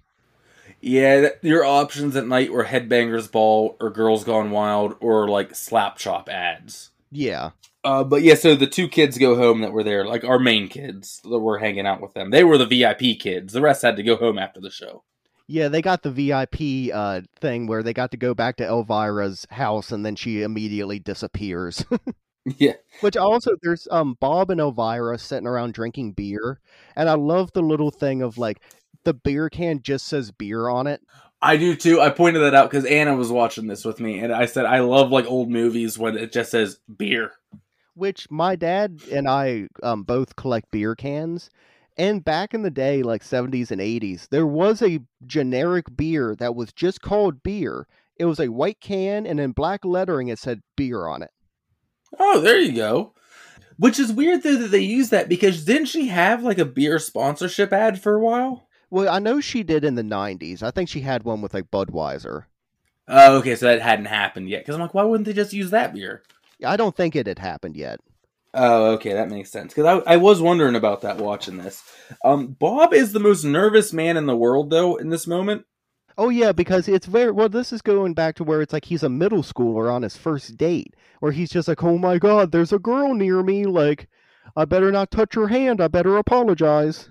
Yeah, your options at night were Headbangers Ball or Girls Gone Wild or like Slap Chop ads. Yeah. Uh, but yeah, so the two kids go home that were there, like our main kids that were hanging out with them. They were the VIP kids. The rest had to go home after the show. Yeah, they got the VIP uh, thing where they got to go back to Elvira's house and then she immediately disappears. yeah. Which also there's um Bob and Elvira sitting around drinking beer, and I love the little thing of like the beer can just says beer on it. I do too. I pointed that out because Anna was watching this with me, and I said I love like old movies when it just says beer. Which my dad and I um, both collect beer cans, and back in the day, like 70s and 80s, there was a generic beer that was just called beer. It was a white can, and in black lettering, it said beer on it. Oh, there you go. Which is weird though that they use that because didn't she have like a beer sponsorship ad for a while? Well, I know she did in the 90s. I think she had one with like Budweiser. Oh, okay, so that hadn't happened yet. Because I'm like, why wouldn't they just use that beer? I don't think it had happened yet. Oh, okay, that makes sense. Because I, I was wondering about that watching this. Um, Bob is the most nervous man in the world, though, in this moment. Oh yeah, because it's very well. This is going back to where it's like he's a middle schooler on his first date, where he's just like, "Oh my god, there's a girl near me. Like, I better not touch her hand. I better apologize."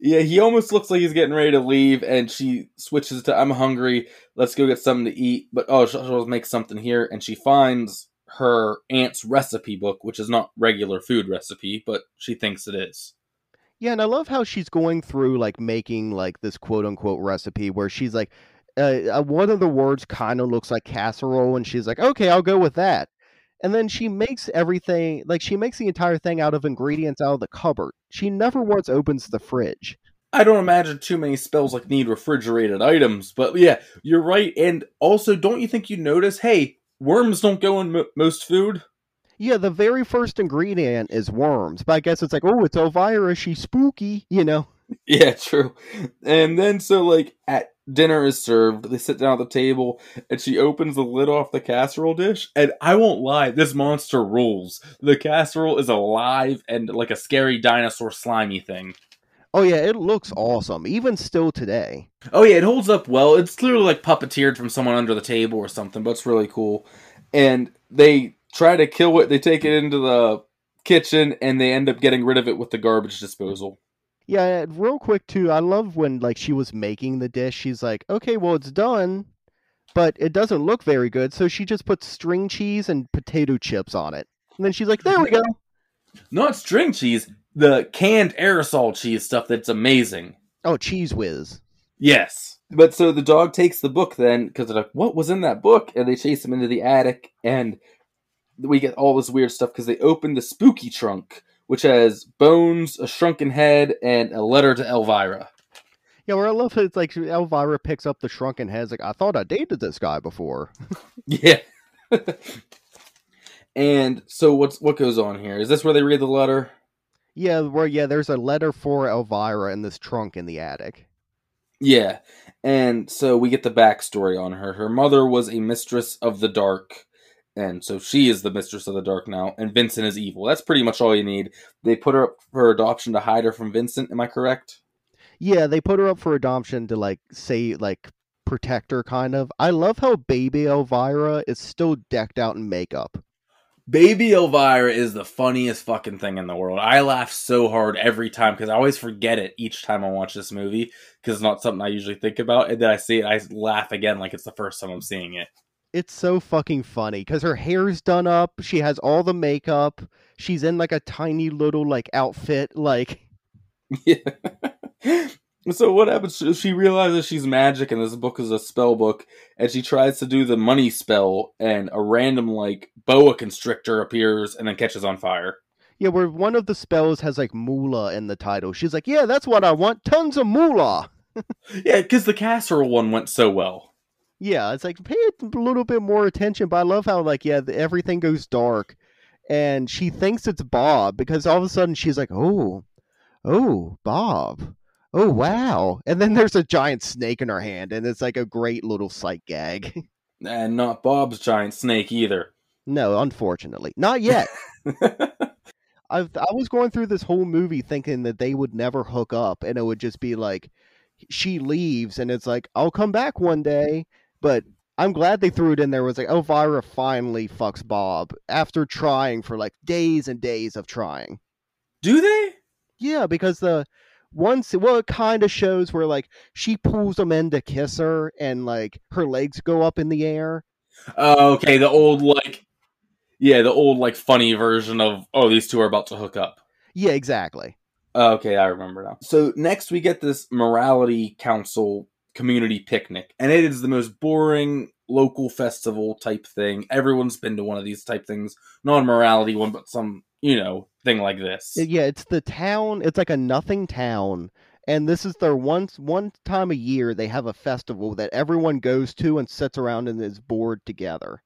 Yeah, he almost looks like he's getting ready to leave, and she switches to "I'm hungry. Let's go get something to eat." But oh, she'll, she'll make something here, and she finds her aunt's recipe book, which is not regular food recipe, but she thinks it is. Yeah, and I love how she's going through like making like this quote unquote recipe where she's like, uh, uh one of the words kind of looks like casserole, and she's like, okay, I'll go with that. And then she makes everything like she makes the entire thing out of ingredients out of the cupboard. She never once opens the fridge. I don't imagine too many spells like need refrigerated items, but yeah, you're right. And also, don't you think you notice? Hey, worms don't go in most food. Yeah, the very first ingredient is worms, but I guess it's like, oh, it's Elvira, she's spooky, you know. Yeah, true. And then so like at dinner is served, they sit down at the table, and she opens the lid off the casserole dish. And I won't lie, this monster rules. The casserole is alive and like a scary dinosaur slimy thing. Oh yeah, it looks awesome, even still today. Oh yeah, it holds up well. It's clearly like puppeteered from someone under the table or something, but it's really cool. And they try to kill it. They take it into the kitchen, and they end up getting rid of it with the garbage disposal. Yeah, real quick too. I love when like she was making the dish. She's like, "Okay, well it's done, but it doesn't look very good." So she just puts string cheese and potato chips on it, and then she's like, "There we go." Not string cheese, the canned aerosol cheese stuff. That's amazing. Oh, Cheez Whiz. Yes. But so the dog takes the book then because they're like, "What was in that book?" And they chase him into the attic, and we get all this weird stuff because they open the spooky trunk which has bones, a shrunken head, and a letter to Elvira. Yeah, where I love it, it's like Elvira picks up the shrunken head. Like, I thought I dated this guy before. yeah. and so what's what goes on here? Is this where they read the letter? Yeah, where yeah, there's a letter for Elvira in this trunk in the attic. Yeah. And so we get the backstory on her. Her mother was a mistress of the dark and so she is the mistress of the dark now, and Vincent is evil. That's pretty much all you need. They put her up for adoption to hide her from Vincent. Am I correct? Yeah, they put her up for adoption to like say like protect her, kind of. I love how baby Elvira is still decked out in makeup. Baby Elvira is the funniest fucking thing in the world. I laugh so hard every time because I always forget it each time I watch this movie because it's not something I usually think about. And then I see it, I laugh again like it's the first time I'm seeing it it's so fucking funny because her hair's done up. She has all the makeup. She's in like a tiny little like outfit. Like, yeah. So what happens? She realizes she's magic, and this book is a spell book, and she tries to do the money spell, and a random like boa constrictor appears and then catches on fire. Yeah, where one of the spells has like moolah in the title. She's like, "Yeah, that's what I want. Tons of moolah." yeah, because the casserole one went so well. Yeah, it's like pay a little bit more attention. But I love how like yeah, everything goes dark, and she thinks it's Bob because all of a sudden she's like, oh, oh, Bob. Oh wow! And then there's a giant snake in her hand, and it's like a great little sight gag. And not Bob's giant snake either. No, unfortunately, not yet. i I was going through this whole movie thinking that they would never hook up, and it would just be like she leaves, and it's like I'll come back one day, but I'm glad they threw it in there. Was like Elvira finally fucks Bob after trying for like days and days of trying. Do they? Yeah, because the once well, it kind of shows where like she pulls him in to kiss her, and like her legs go up in the air. Oh, okay. The old like, yeah, the old like funny version of oh, these two are about to hook up. Yeah, exactly. Oh, okay, I remember now. So next we get this morality council community picnic, and it is the most boring local festival type thing. Everyone's been to one of these type things, not a morality one, but some you know thing like this. Yeah, it's the town. It's like a nothing town, and this is their once one time a year they have a festival that everyone goes to and sits around and is bored together.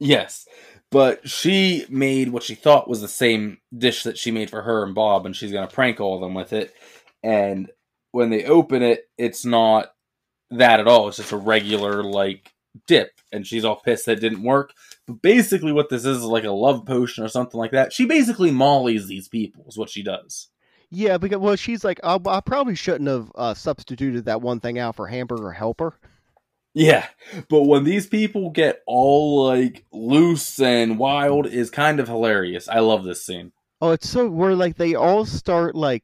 Yes, but she made what she thought was the same dish that she made for her and Bob, and she's gonna prank all of them with it. And when they open it, it's not that at all. It's just a regular like dip, and she's all pissed that it didn't work. But basically, what this is is like a love potion or something like that. She basically mollies these people, is what she does. Yeah, because well, she's like, I, I probably shouldn't have uh, substituted that one thing out for hamburger helper. Yeah, but when these people get all like loose and wild, is kind of hilarious. I love this scene. Oh, it's so where like they all start like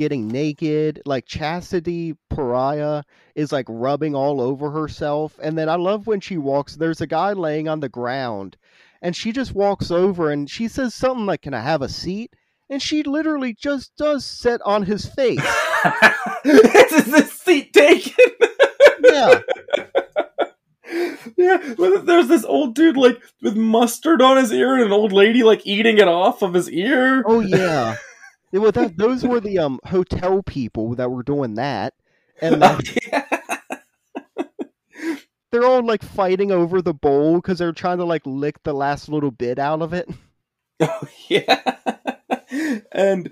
getting naked. Like Chastity Pariah is like rubbing all over herself, and then I love when she walks. There's a guy laying on the ground, and she just walks over and she says something like, "Can I have a seat?" And she literally just does sit on his face. this is the seat taken. yeah. Yeah, there's this old dude like with mustard on his ear and an old lady like eating it off of his ear. Oh yeah. Yeah, well, that, those were the um hotel people that were doing that, and then they're all like fighting over the bowl because they're trying to like lick the last little bit out of it. Oh yeah, and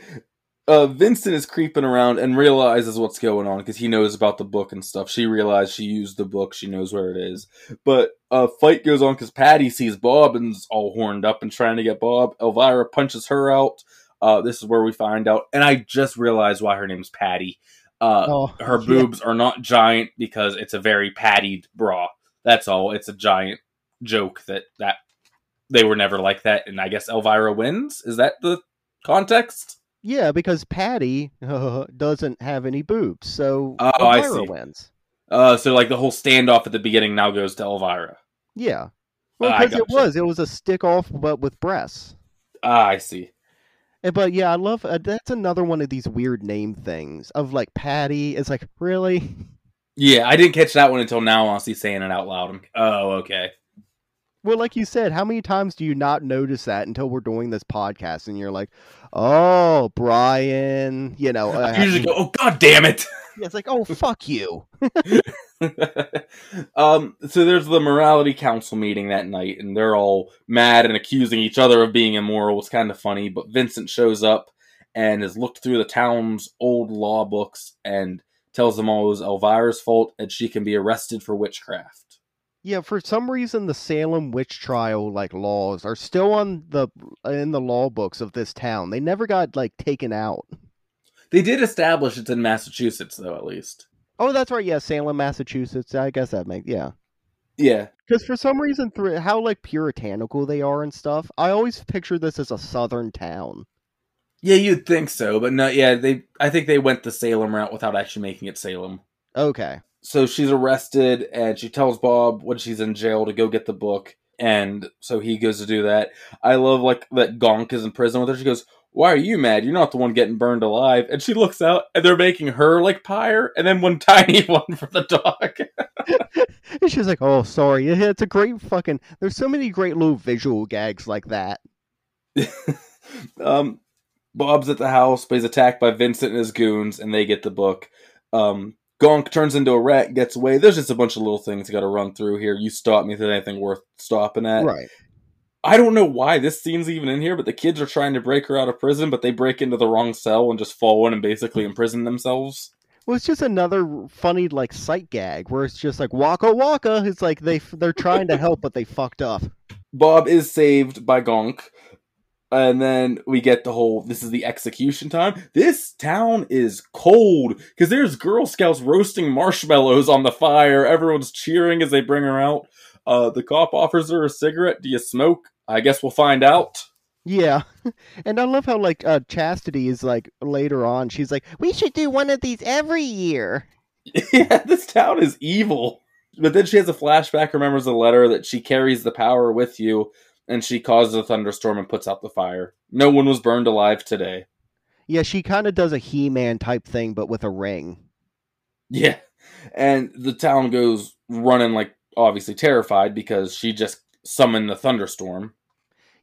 uh, Vincent is creeping around and realizes what's going on because he knows about the book and stuff. She realized she used the book; she knows where it is. But a fight goes on because Patty sees Bob and's all horned up and trying to get Bob. Elvira punches her out. Uh, this is where we find out, and I just realized why her name's Patty. Uh, Oh, her yeah. boobs are not giant because it's a very pattied bra. That's all. It's a giant joke that that they were never like that, and I guess Elvira wins. Is that the context? Yeah, because Patty uh, doesn't have any boobs, so Oh, I Elvira see. wins. Uh, so like the whole standoff at the beginning now goes to Elvira. Yeah, well, because it was it was a stick off, but with breasts. Ah, I see. But yeah, I love uh, that's another one of these weird name things of like Patty. It's like really. Yeah, I didn't catch that one until now. Honestly, saying it out loud. I'm, oh, okay. Well, like you said, how many times do you not notice that until we're doing this podcast and you're like, oh, Brian, you know, uh, I usually go, oh god damn it. yeah, it's like, oh, fuck you. um, so there's the morality council meeting that night, and they're all mad and accusing each other of being immoral. It's kind of funny, but Vincent shows up and has looked through the town's old law books and tells them all it was Elvira's fault and she can be arrested for witchcraft. Yeah, for some reason, the Salem witch trial like laws are still on the in the law books of this town. They never got like taken out. They did establish it's in Massachusetts, though, at least. Oh, that's right. Yeah, Salem, Massachusetts. I guess that makes yeah. Yeah. Because for some reason, through how like puritanical they are and stuff, I always picture this as a southern town. Yeah, you'd think so, but no, yeah, they. I think they went the Salem route without actually making it Salem. Okay. so she's arrested and she tells Bob when she's in jail to go get the book. And so he goes to do that. I love like that Gonk is in prison with her. She goes, Why are you mad? You're not the one getting burned alive. And she looks out and they're making her like pyre and then one tiny one for the dog. And she's like, "Oh, sorry." Yeah, It's a great fucking. There's so many great little visual gags like that. um Bob's at the house, but he's attacked by Vincent and his goons, and they get the book. Um Gonk turns into a rat, gets away. There's just a bunch of little things you gotta run through here. You stop me if there's anything worth stopping at. Right. I don't know why this scene's even in here, but the kids are trying to break her out of prison, but they break into the wrong cell and just fall in and basically imprison themselves. Well, it's just another funny like sight gag where it's just like Waka Waka. It's like they they're trying to help, but they fucked up. Bob is saved by Gonk. And then we get the whole this is the execution time. This town is cold because there's Girl Scouts roasting marshmallows on the fire. Everyone's cheering as they bring her out. Uh, the cop offers her a cigarette. Do you smoke? I guess we'll find out. Yeah, and I love how like uh, Chastity is like later on. She's like, "We should do one of these every year." yeah, this town is evil. But then she has a flashback, remembers a letter that she carries the power with you, and she causes a thunderstorm and puts out the fire. No one was burned alive today. Yeah, she kind of does a He-Man type thing, but with a ring. Yeah, and the town goes running like obviously terrified because she just summoned the thunderstorm.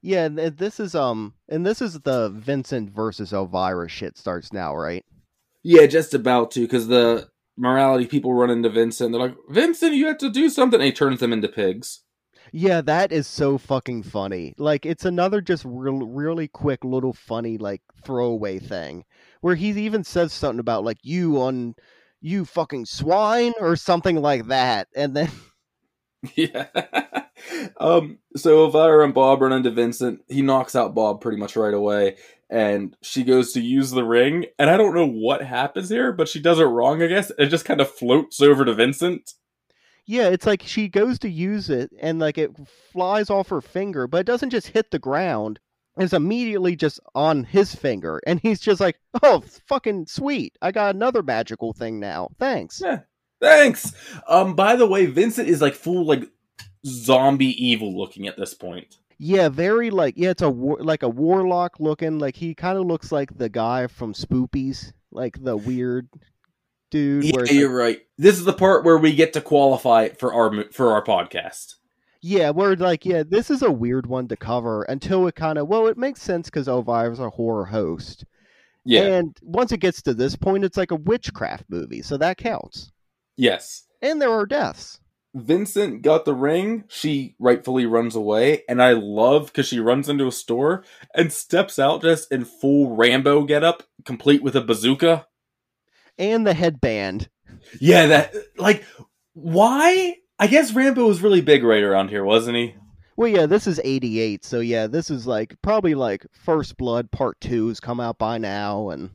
Yeah, and this is um, and this is the Vincent versus Elvira shit starts now, right? Yeah, just about to because the morality people run into Vincent. They're like, Vincent, you have to do something. And he turns them into pigs. Yeah, that is so fucking funny. Like, it's another just real, really quick little funny like throwaway thing where he even says something about like you on you fucking swine or something like that, and then yeah. um. So Elvira and Bob run into Vincent. He knocks out Bob pretty much right away, and she goes to use the ring. And I don't know what happens here, but she does it wrong. I guess it just kind of floats over to Vincent. Yeah, it's like she goes to use it, and like it flies off her finger, but it doesn't just hit the ground. It's immediately just on his finger, and he's just like, "Oh, fucking sweet! I got another magical thing now. Thanks." Yeah, thanks. Um, by the way, Vincent is like full like zombie evil looking at this point. Yeah, very like yeah, it's a war, like a warlock looking. Like he kind of looks like the guy from Spookies, like the weird dude. Yeah, you're like, right. This is the part where we get to qualify for our for our podcast. Yeah, we're like, yeah, this is a weird one to cover until it kind of well, it makes sense because Elvira's a horror host. Yeah, and once it gets to this point, it's like a witchcraft movie, so that counts. Yes, and there are deaths. Vincent got the ring, she rightfully runs away, and I love because she runs into a store and steps out just in full Rambo getup, complete with a bazooka and the headband. Yeah, that like why? I guess Rambo was really big right around here, wasn't he? Well, yeah, this is '88, so yeah, this is like probably like First Blood Part Two has come out by now, and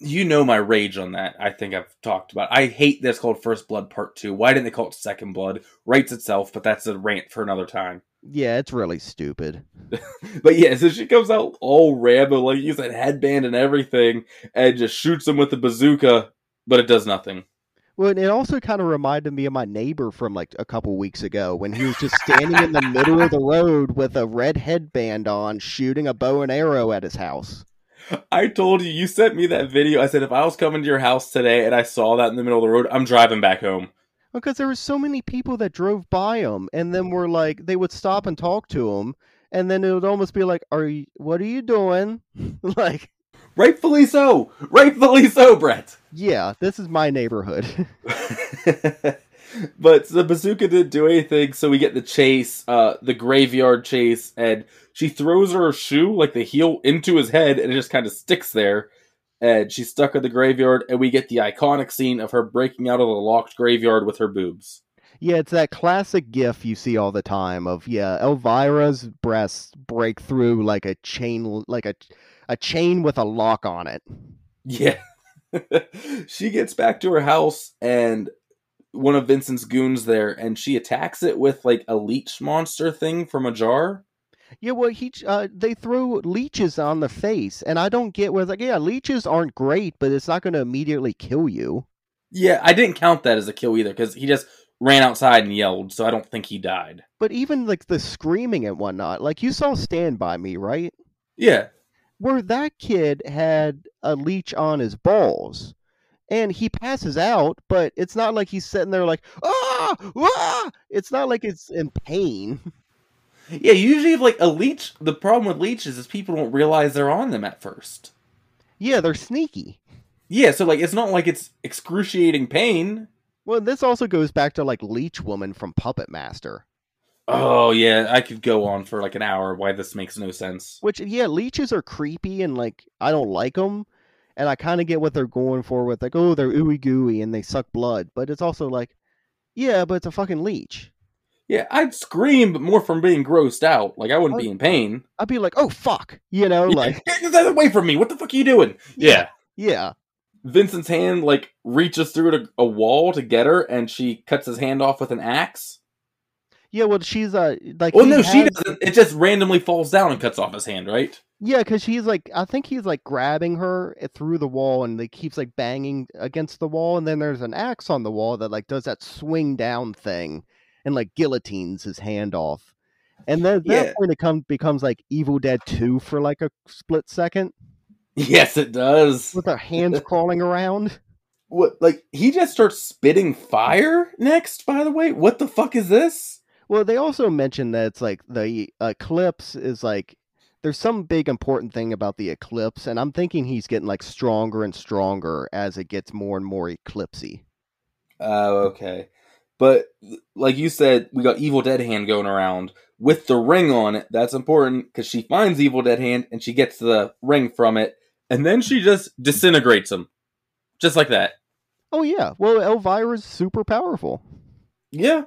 you know my rage on that. I think I've talked about. I hate this called First Blood Part Two. Why didn't they call it Second Blood? Writes itself, but that's a rant for another time. Yeah, it's really stupid. but yeah, so she comes out all Rambo, like use that headband and everything, and just shoots him with the bazooka, but it does nothing. Well, it also kind of reminded me of my neighbor from like a couple weeks ago when he was just standing in the middle of the road with a red headband on, shooting a bow and arrow at his house. I told you, you sent me that video. I said, if I was coming to your house today and I saw that in the middle of the road, I'm driving back home. Because there were so many people that drove by him and then were like, they would stop and talk to him. And then it would almost be like, "Are you? What are you doing?" like, rightfully so, rightfully so, Brett. Yeah, this is my neighborhood. but the bazooka didn't do anything, so we get the chase, uh, the graveyard chase, and she throws her shoe, like the heel, into his head, and it just kind of sticks there. And she's stuck in the graveyard, and we get the iconic scene of her breaking out of the locked graveyard with her boobs. Yeah, it's that classic gif you see all the time of yeah, Elvira's breasts break through like a chain like a a chain with a lock on it. Yeah. she gets back to her house and one of Vincent's goons there and she attacks it with like a leech monster thing from a jar. Yeah, well, he uh, they throw leeches on the face, and I don't get where like, yeah, leeches aren't great, but it's not going to immediately kill you. Yeah, I didn't count that as a kill either because he just ran outside and yelled, so I don't think he died. But even like the screaming and whatnot, like you saw Stand by Me, right? Yeah. Where that kid had a leech on his balls, and he passes out, but it's not like he's sitting there like ah ah. It's not like it's in pain. Yeah, usually if like a leech, the problem with leeches is people don't realize they're on them at first. Yeah, they're sneaky. Yeah, so like it's not like it's excruciating pain. Well, this also goes back to like Leech Woman from Puppet Master. Oh yeah, I could go on for like an hour why this makes no sense. Which yeah, leeches are creepy and like I don't like them, and I kind of get what they're going for with like oh they're ooey gooey and they suck blood, but it's also like yeah, but it's a fucking leech. Yeah, I'd scream, but more from being grossed out. Like I wouldn't I'd, be in pain. I'd be like, "Oh fuck," you know, like get that away from me. What the fuck are you doing? Yeah, yeah. Vincent's hand like reaches through a, a wall to get her, and she cuts his hand off with an axe. Yeah, well, she's uh like. Well, he no, she doesn't. It just randomly falls down and cuts off his hand, right? Yeah, because he's like, I think he's like grabbing her eh, through the wall, and he keeps like banging against the wall, and then there's an axe on the wall that like does that swing down thing, and like guillotines his hand off, and then at that Yeah. point it comes becomes like Evil Dead Two for like a split second Yes, it does. with her hands crawling around. What? Like he just starts spitting fire next. By the way, what the fuck is this? Well, they also mentioned that it's like the eclipse is like there's some big important thing about the eclipse, and I'm thinking he's getting like stronger and stronger as it gets more and more eclipsy. Oh, okay. But like you said, we got Evil Dead Hand going around with the ring on it. That's important because she finds Evil Dead Hand and she gets the ring from it, and then she just disintegrates him, just like that. Oh yeah, well Elvira's super powerful. Yeah.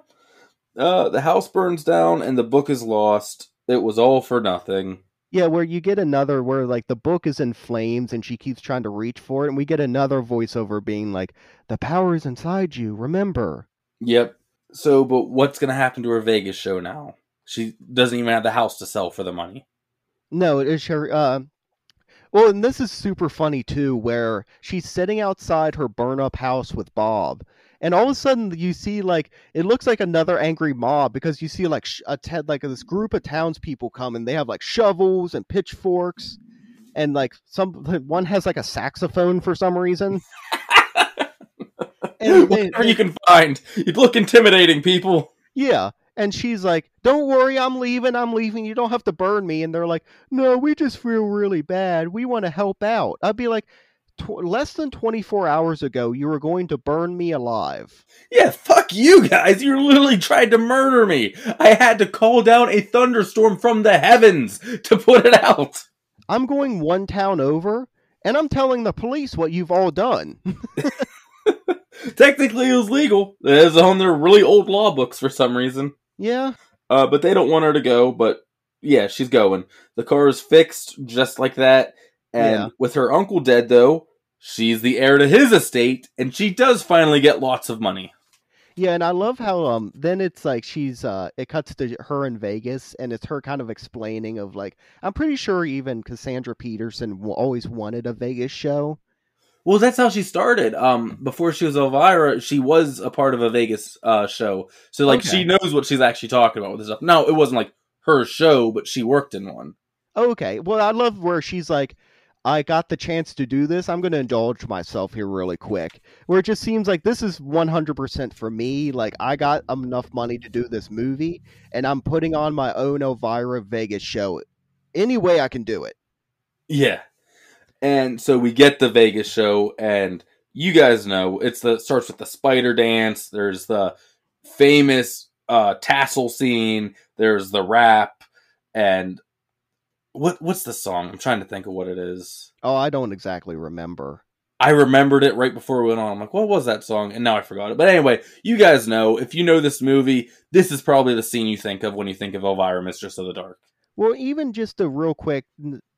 Uh, the house burns down and the book is lost. It was all for nothing. Yeah, where you get another where like the book is in flames and she keeps trying to reach for it, and we get another voiceover being like, "The power is inside you. Remember." Yep. So, but what's gonna happen to her Vegas show now? She doesn't even have the house to sell for the money. No, it is her. Uh, well, and this is super funny too, where she's sitting outside her burn up house with Bob, and all of a sudden you see like it looks like another angry mob because you see like a te- like this group of townspeople come and they have like shovels and pitchforks, and like some one has like a saxophone for some reason. And they- Whatever you can find. You look intimidating, people. Yeah. And she's like, Don't worry, I'm leaving, I'm leaving. You don't have to burn me. And they're like, No, we just feel really bad. We want to help out. I'd be like, "Tw- Less than 24 hours ago, you were going to burn me alive. Yeah, fuck you guys. You literally tried to murder me. I had to call down a thunderstorm from the heavens to put it out. I'm going one town over, and I'm telling the police what you've all done. Technically, it was legal. It's on their really old law books for some reason. yeah. Uh, but they don't want her to go. But yeah, she's going. The car is fixed just like that. And Yeah. with her uncle dead, though, she's the heir to his estate, and she does finally get lots of money. Yeah, and I love how um then it's like she's uh it cuts to her in Vegas and it's her kind of explaining of like I'm pretty sure even Cassandra Peterson always wanted a Vegas show. Well, that's how she started. Um, before she was Elvira, she was a part of a Vegas uh show, so like she knows what she's actually talking about with this stuff. No, it wasn't like her show, but she worked in one. Okay. Well, I love where she's like, I got the chance to do this. I'm going to indulge myself here really quick. Where it just seems like this is 100% for me. Like, I got enough money to do this movie, and I'm putting on my own Elvira Vegas show any way I can do it. Yeah, and so we get the Vegas show, and you guys know it's the starts with the spider dance. There's the famous uh tassel scene. There's the rap, and what what's the song? I'm trying to think of what it is. Oh, I don't exactly remember. I remembered it right before we went on. I'm like, what was that song? And now I forgot it. But anyway, you guys know if you know this movie, this is probably the scene you think of when you think of Elvira, Mistress of the Dark. Well, even just a real quick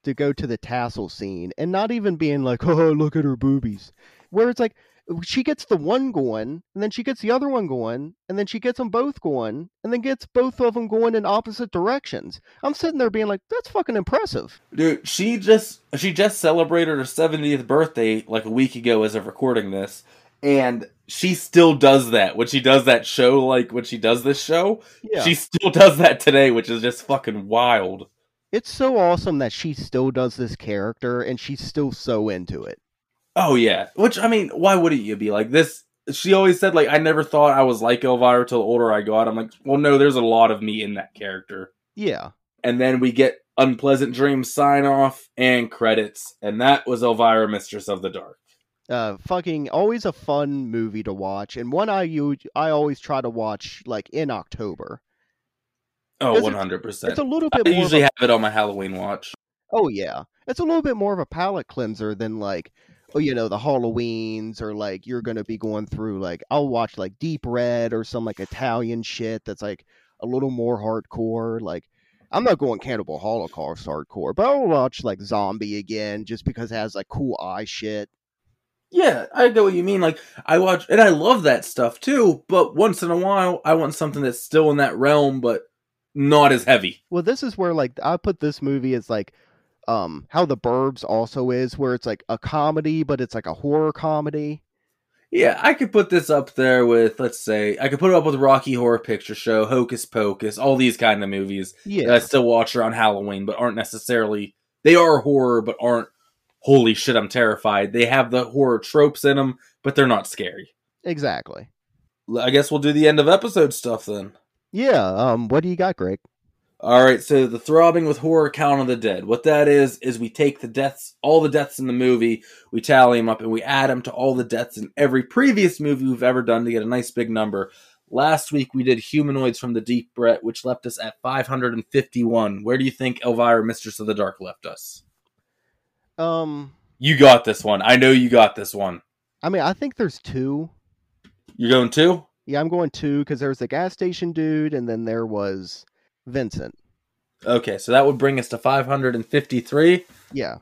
to go to the tassel scene and not even being like, oh, look at her boobies. Where it's like, she gets the one going, and then she gets the other one going, and then she gets them both going, and then gets both of them going in opposite directions. I'm sitting there being like, that's fucking impressive. Dude, she just she just celebrated her 70th birthday like a week ago as of recording this, and she still does that when she does that show. Like when she does this show, Yeah. she still does that today, which is just fucking wild. It's so awesome that she still does this character, and she's still so into it. Oh yeah, which I mean, why wouldn't you be like this? She always said like I never thought I was like Elvira till the older I got. I'm like, well, no, there's a lot of me in that character. Yeah. And then we get Unpleasant Dreams sign off and credits, and that was Elvira, Mistress of the Dark. uh fucking always a fun movie to watch and one I you I always try to watch like in october Oh, one it's- hundred percent. it's a little I bit more of usually a, have it on my Halloween watch. oh yeah it's a little bit more of a palate cleanser than like oh you know the halloweens or like you're gonna be going through like i'll watch like deep red or some like italian shit that's like a little more hardcore like i'm not going cannibal holocaust hardcore but i'll watch like zombie again just because it has like cool eye shit Yeah, I get what you mean. Like I watch, and I love that stuff too. But once in a while, I want something that's still in that realm, but not as heavy. Well, this is where like I put this movie as like um how the Burbs also is, where it's like a comedy, but it's like a horror comedy. Yeah, I could put this up there with, let's say, I could put it up with Rocky Horror Picture Show, Hocus Pocus, all these kind of movies Yeah, that I still watch around Halloween, but aren't necessarily they are horror, but aren't holy shit, I'm terrified. They have the horror tropes in them, but they're not scary. exactly. I guess we'll do the end of episode stuff then. Yeah. Um. What do you got, Greg? All right, so the throbbing with horror count of the dead. What that is is we take the deaths, all the deaths in the movie, we tally them up, and we add them to all the deaths in every previous movie we've ever done to get a nice big number. Last week we did humanoids from the deep, Brett, which left us at 551. Where do you think Elvira, Mistress of the Dark, left us? Um. You got this one. I know you got this one. I mean, I think there's two. You're going two. Yeah, I'm going two because there's the gas station dude, and then there was Vincent. Okay, so that would bring us to 553. Yeah.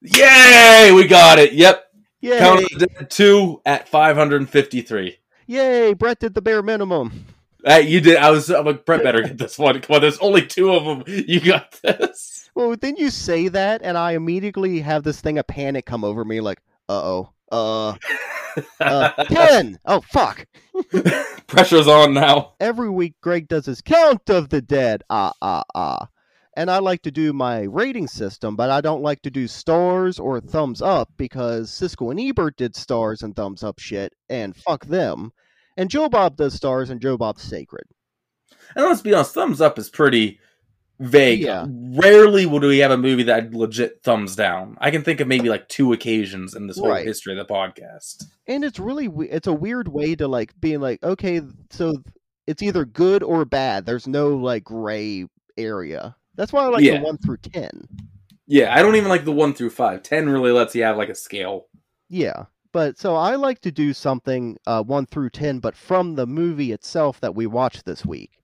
Yay! We got it. Yep. Yay! Count of the Dead two at 553. Yay! Brett did the bare minimum. Uh, you did. I was. I'm like, Brett better get this one. Come on, there's only two of them. You got this. Well, then you say that, and I immediately have this thing of panic come over me, like, uh oh, uh, uh, ten. Oh fuck! Pressure's on now. Every week, Greg does his count of the dead. Ah ah ah. And I like to do my rating system, but I don't like to do stars or thumbs up because Siskel and Ebert did stars and thumbs up shit, and fuck them. And Joe Bob does stars, and Joe Bob's sacred. And let's be honest, thumbs up is pretty vague. Yeah. Rarely will we have a movie that legit thumbs down. I can think of maybe like two occasions in this whole Right. history of the podcast. and it's really it's a weird way to like being like okay so it's either good or bad there's no like gray area that's why i like Yeah. the 1 through 10 Yeah, I don't even like the one through five. Ten really lets you have like a scale. yeah but so i like to do something uh 1 through 10 but from the movie itself that we watched this week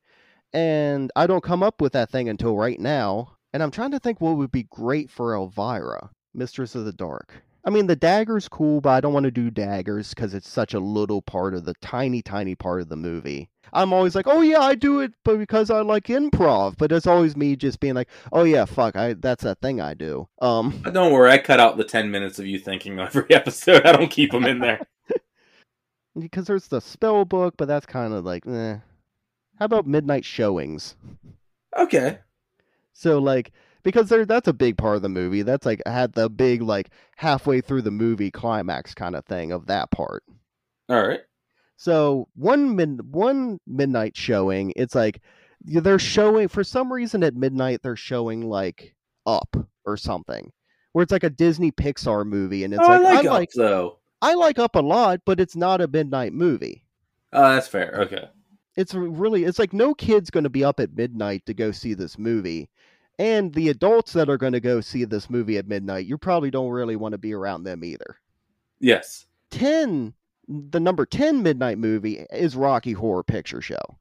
and i don't come up with that thing until right now and i'm trying to think what would be great for elvira mistress of the dark I mean, the dagger's cool, but I don't want to do daggers because it's such a little part of the tiny, tiny part of the movie. I'm always like, oh yeah, I do it, but because I like improv. But it's always me just being like, oh yeah, fuck, I that's a thing I do. Um, But don't worry, I cut out the ten minutes of you thinking every episode. I don't keep them in there. because there's the spell book, but that's kind of like, eh. How about midnight showings? Okay. So like, because there that's a big part of the movie. That's like had the big like halfway through the movie climax kind of thing of that part. All right. So one mid one midnight showing, it's like they're showing for some reason at midnight they're showing like Up or something, where it's like a Disney Pixar movie, and it's oh, like I like, I Up, like though. I like Up a lot, but it's not a midnight movie. Oh, that's fair. Okay. It's really it's like no kid's going to be up at midnight to go see this movie. And the adults that are going to go see this movie at midnight, you probably don't really want to be around them either. Yes. 10 the number 10 midnight movie is Rocky Horror Picture Show.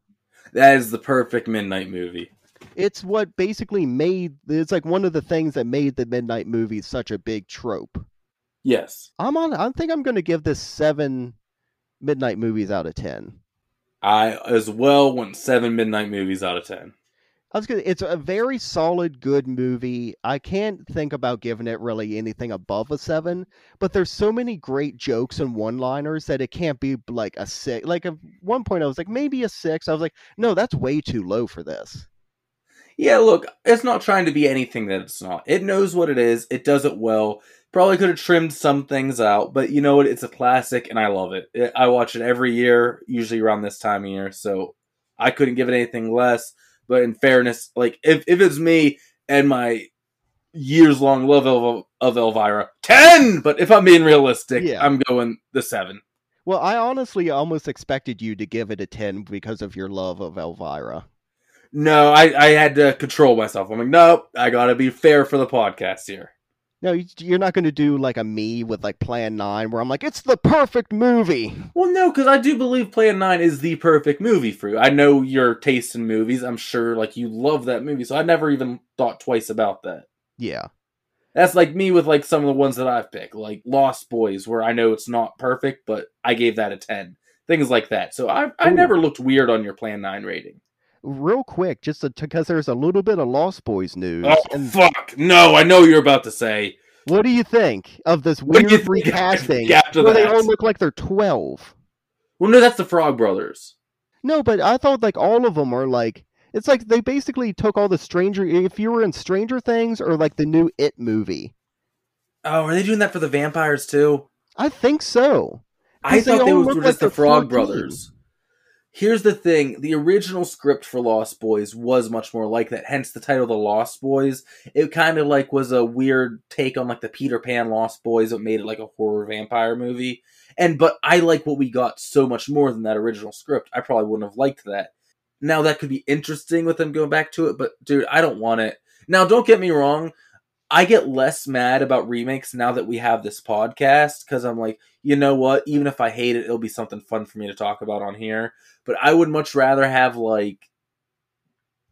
That is the perfect midnight movie. it's what basically made it's like one of the things that made the midnight movie such a big trope Yes. i'm on i think i'm going to give this seven midnight movies out of ten I as well went seven midnight movies out of ten. i was gonna it's a very solid good movie i can't think about giving it really anything above a seven but there's so many great jokes and one liners that it can't be like a six like at one point i was like maybe a six i was like no that's way too low for this Yeah, look, it's not trying to be anything that it's not. It knows what it is. It does it well. Probably could have trimmed some things out, but you know what? It's a classic, and I love it. I watch it every year, usually around this time of year. So I couldn't give it anything less. But in fairness, like if if it's me and my years long love of, of Elvira, ten. But if I'm being realistic, Yeah. I'm going the seven. well i honestly almost expected you to give it a 10 because of your love of elvira No, I I had to control myself. I'm like, nope, I gotta be fair for the podcast here. No, you- you're not going to do like a me with like Plan 9 where I'm like, it's the perfect movie. Well, no, because I do believe Plan 9 is the perfect movie for you. I know your taste in movies. I'm sure, like, you love that movie, so I never even thought twice about that. Yeah. That's like me with like some of the ones that I've picked, like Lost Boys, where I know it's not perfect, but I gave that a ten. Things like that. So I I Ooh. never looked weird on your Plan Nine rating. Real quick, just because there's a little bit of Lost Boys news. Oh and fuck! No, I know you're about to say. what do you think of this What do you weird think recasting after where they all look like they're 12? Well, no, that's the Frog Brothers. No, but I thought like all of them are like it's like they basically took all the Stranger if you were in Stranger Things or like the new It movie. Oh, are they doing that for the vampires too? I think so. I they thought they all were just like the Frog 14. Brothers. Here's the thing: the original script for Lost Boys was much more like that. Hence the title, "The Lost Boys." It kind of like was a weird take on like the Peter Pan Lost Boys. It made it like a horror vampire movie. And but I like what we got so much more than that original script. I probably wouldn't have liked that. Now that could be interesting with them going back to it, but dude, I don't want it. Now, don't get me wrong. I get less mad about remakes now that we have this podcast because I'm like, you know what? Even if I hate it, it'll be something fun for me to talk about on here. But I would much rather have like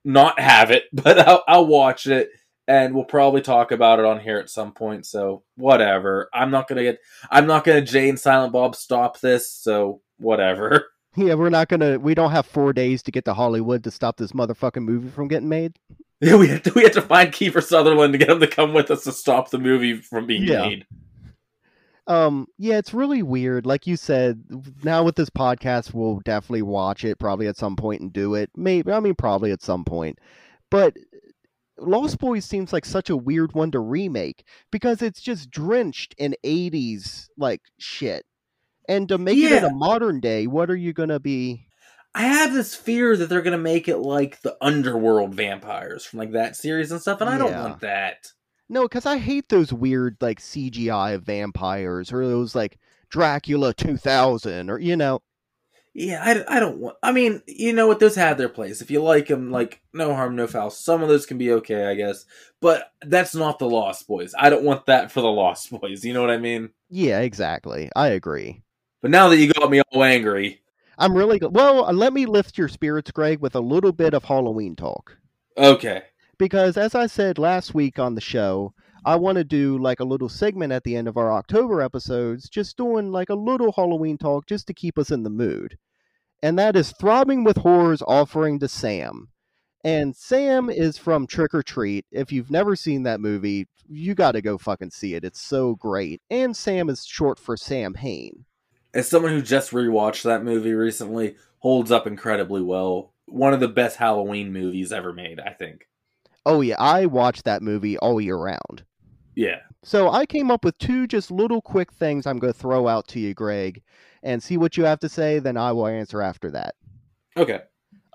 not have it, but I'll, I'll watch it and we'll probably talk about it on here at some point. So whatever. I'm not gonna get. I'm not gonna Jay and Silent Bob stop this. So whatever. Yeah, we're not gonna. We don't have four days to get to Hollywood to stop this motherfucking movie from getting made. Yeah, we had to, we had to find Kiefer Sutherland to get him to come with us to stop the movie from being Yeah. made. Um, yeah, it's really weird. Like you said, now with this podcast, we'll definitely watch it probably at some point and do it. Maybe I mean probably at some point, but Lost Boys seems like such a weird one to remake because it's just drenched in '80s like shit. And to make it in a modern day, what are you gonna be? I have this fear that they're gonna make it like the underworld vampires from like that series and stuff, and I don't Yeah. want that. No, because I hate those weird like CGI vampires or those like Dracula 2000 or you know. Yeah, I, I don't want. I mean, you know what? Those have their place. If you like them, like no harm, no foul. Some of those can be okay, I guess. But that's not the Lost Boys. I don't want that for the Lost Boys. You know what I mean? Yeah, exactly. I agree. But now that you got me all angry, I'm really go- well. uh, Let me lift your spirits, Greg, with a little bit of Halloween talk. okay. Because as I said last week on the show, I want to do like a little segment at the end of our October episodes, just doing like a little Halloween talk just to keep us in the mood. And that is Throbbing with Horrors offering to Sam. And Sam is from Trick 'r Treat. If you've never seen that movie, you got to go fucking see it. It's so great. And Sam is short for Samhain. As someone who just rewatched that movie recently, holds up incredibly well. One of the best Halloween movies ever made, I think. Oh, yeah, I watch that movie all year round. Yeah. So I came up with two just little quick things I'm going to throw out to you, Greg, and see what you have to say. Then I will answer after that. Okay.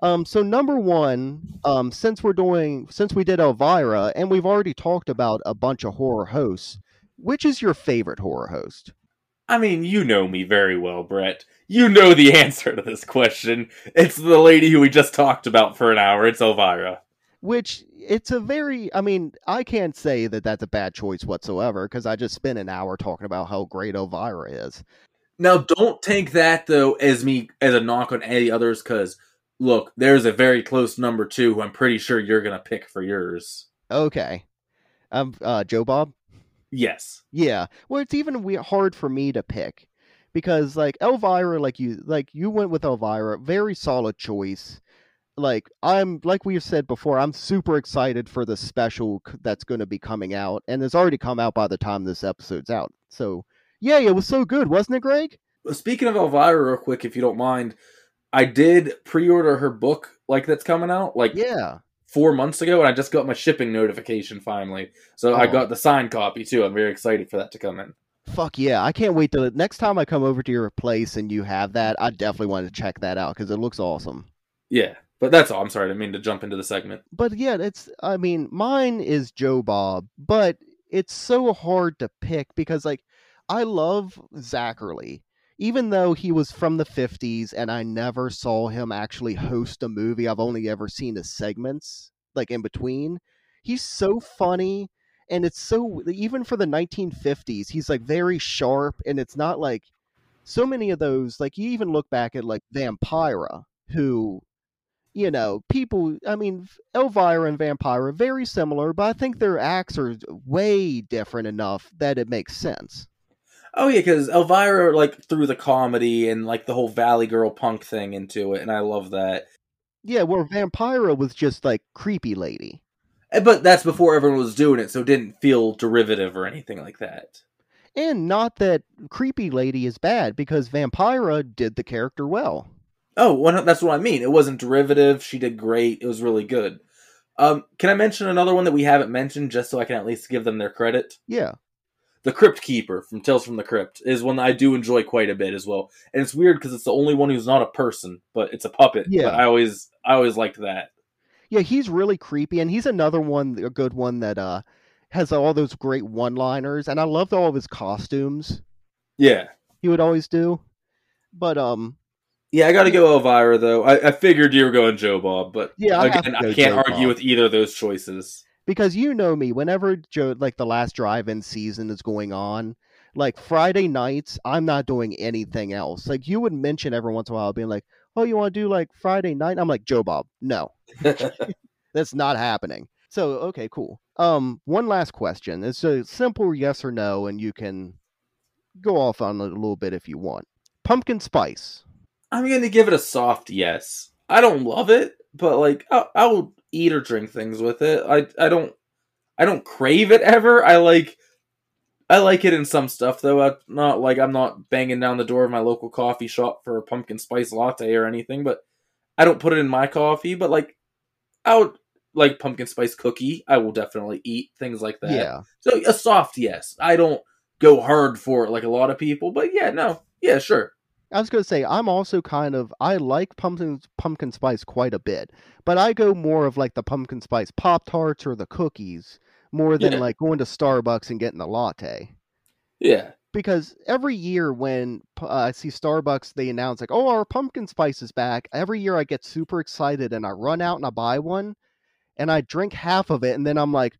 Um, so number one, um, since we're doing, since we did Elvira, and we've already talked about a bunch of horror hosts, which is your favorite horror host? I mean, you know me very well, Brett. You know the answer to this question. It's the lady who we just talked about for an hour. It's Elvira. Which it's a very, I mean, I can't say that that's a bad choice whatsoever because I just spent an hour talking about how great Elvira is. Now, don't take that though as me as a knock on any others, because look, there's a very close number two who I'm pretty sure you're gonna pick for yours. Okay, um, uh, Joe Bob. Yes. Yeah. Well, it's even we- hard for me to pick because like Elvira, like you, like you went with Elvira, very solid choice. Like I'm, like we've said before, I'm super excited for the special c- that's going to be coming out, and it's already come out by the time this episode's out. So, yeah, it was so good, wasn't it, Greg? Speaking of Elvira, real quick, if you don't mind, I did pre-order her book, like that's coming out, like Yeah. Four months ago, and I just got my shipping notification finally. So I Oh. got the signed copy too. I'm very excited for that to come in. Fuck yeah! I can't wait to next time I come over to your place and you have that. I definitely want to check that out because it looks awesome. Yeah, but that's all. I'm sorry, I didn't mean to jump into the segment. but yeah, it's I mean, mine is Joe Bob, but it's so hard to pick because like I love Zacherley. Even though he was from the 50s and I never saw him actually host a movie, I've only ever seen his segments like in between. He's so funny and it's so even for the 1950s, he's like very sharp and it's not like so many of those like you even look back at like Vampira who you know, people. I mean, Elvira and Vampira very similar, but I think their acts are way different enough that it makes sense. Oh yeah, because Elvira like threw the comedy and like the whole Valley Girl punk thing into it, and I love that. Yeah, where Vampira was just like creepy lady. Eh, But that's before everyone was doing it, so it didn't feel derivative or anything like that. And not that creepy lady is bad because Vampira did the character well. Oh, one, that's what I mean. It wasn't derivative. She did great. It was really good. Um, can I mention another one that we haven't mentioned, just so I can at least give them their credit? Yeah. The Crypt Keeper from Tales from the Crypt is one that I do enjoy quite a bit as well. And it's weird because it's the only one who's not a person, but it's a puppet. Yeah. But I always, I always liked that. Yeah, he's really creepy and he's another one a good one that uh has all those great one-liners and I loved all of his costumes Yeah, he would always do. But um yeah. I got to go Elvira though. I, I figured you were going Joe Bob, but Yeah, I again, I can't Joe argue Bob. with either of those choices. Because you know me, whenever Joe like the last drive-in season is going on, like Friday nights, I'm not doing anything else. Like you would mention every once in a while being like, "Oh, you want to do like Friday night?" I'm like, "Joe Bob, no." That's not happening. So, okay, cool. Um, one last question. It's a simple yes or no, and you can go off on it a little bit if you want. Pumpkin spice. I'm going to give it a soft yes. I don't love it, but like I, I will eat or drink things with it. I I don't I don't crave it ever. I like I like it in some stuff though. I, not like I'm not banging down the door of my local coffee shop for a pumpkin spice latte or anything, but I don't put it in my coffee. But like I would like pumpkin spice cookie. I will definitely eat things like that. Yeah. So a soft yes. I don't go hard for it like a lot of people, but yeah, no, yeah, sure. I was gonna say I'm also kind of I like pumpkin pumpkin spice quite a bit, but I go more of like the pumpkin spice pop tarts or the cookies more than Yeah. like going to Starbucks and getting a latte. Yeah. Because every year when uh, I see Starbucks, they announce like, "Oh, our pumpkin spice is back." Every year I get super excited and I run out and I buy one, and I drink half of it, and then I'm like,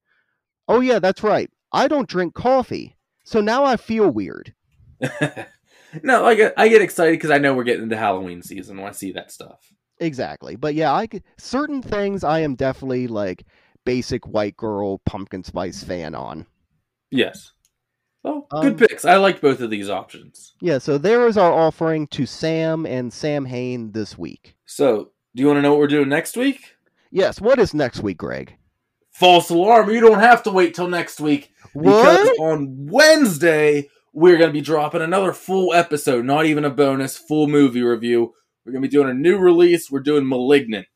"Oh yeah, that's right. I don't drink coffee." So now I feel weird. no, I get I get excited because I know we're getting into Halloween season when I see that stuff. Exactly. But yeah, I could, certain things I am definitely like basic white girl pumpkin spice fan on. Yes. Oh, Um, good picks. I like both of these options. Yeah, so there is our offering to Sam and Samhain this week. So, do you want to know what we're doing next week? Yes, what is next week, Greg? False alarm. You don't have to wait till next week because What? on Wednesday we're going to be dropping another full episode, not even a bonus, full movie review. We're going to be doing a new release. We're doing Malignant.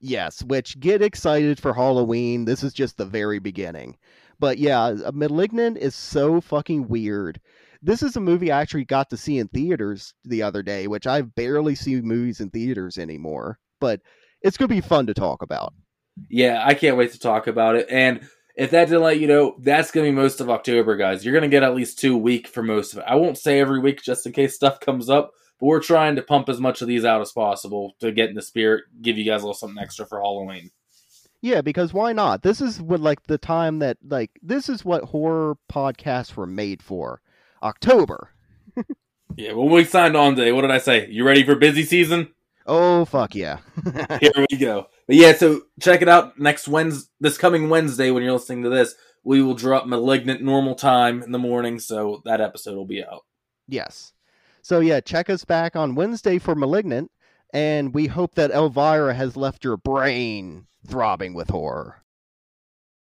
Yes, which get excited for Halloween. This is just the very beginning. But yeah, uh, Malignant is so fucking weird. This is a movie I actually got to see in theaters the other day, which I barely see movies in theaters anymore. But it's going to be fun to talk about. Yeah, I can't wait to talk about it. And if that didn't let you know, that's going to be most of October, guys. You're going to get at least two week for most of it. I won't say every week just in case stuff comes up, but we're trying to pump as much of these out as possible to get in the spirit, give you guys a little something extra for Halloween. Yeah, because why not? This is what like the time that like this is what horror podcasts were made for. October. Yeah, when we signed on today, what did I say? You ready for busy season? Oh fuck yeah. Here we go. But yeah, so check it out next Wednesday, this coming Wednesday when you're listening to this. We will drop Malignant normal time in the morning, so that episode will be out. yes. So yeah, check us back on Wednesday for Malignant, and we hope that Elvira has left your brain throbbing with horror.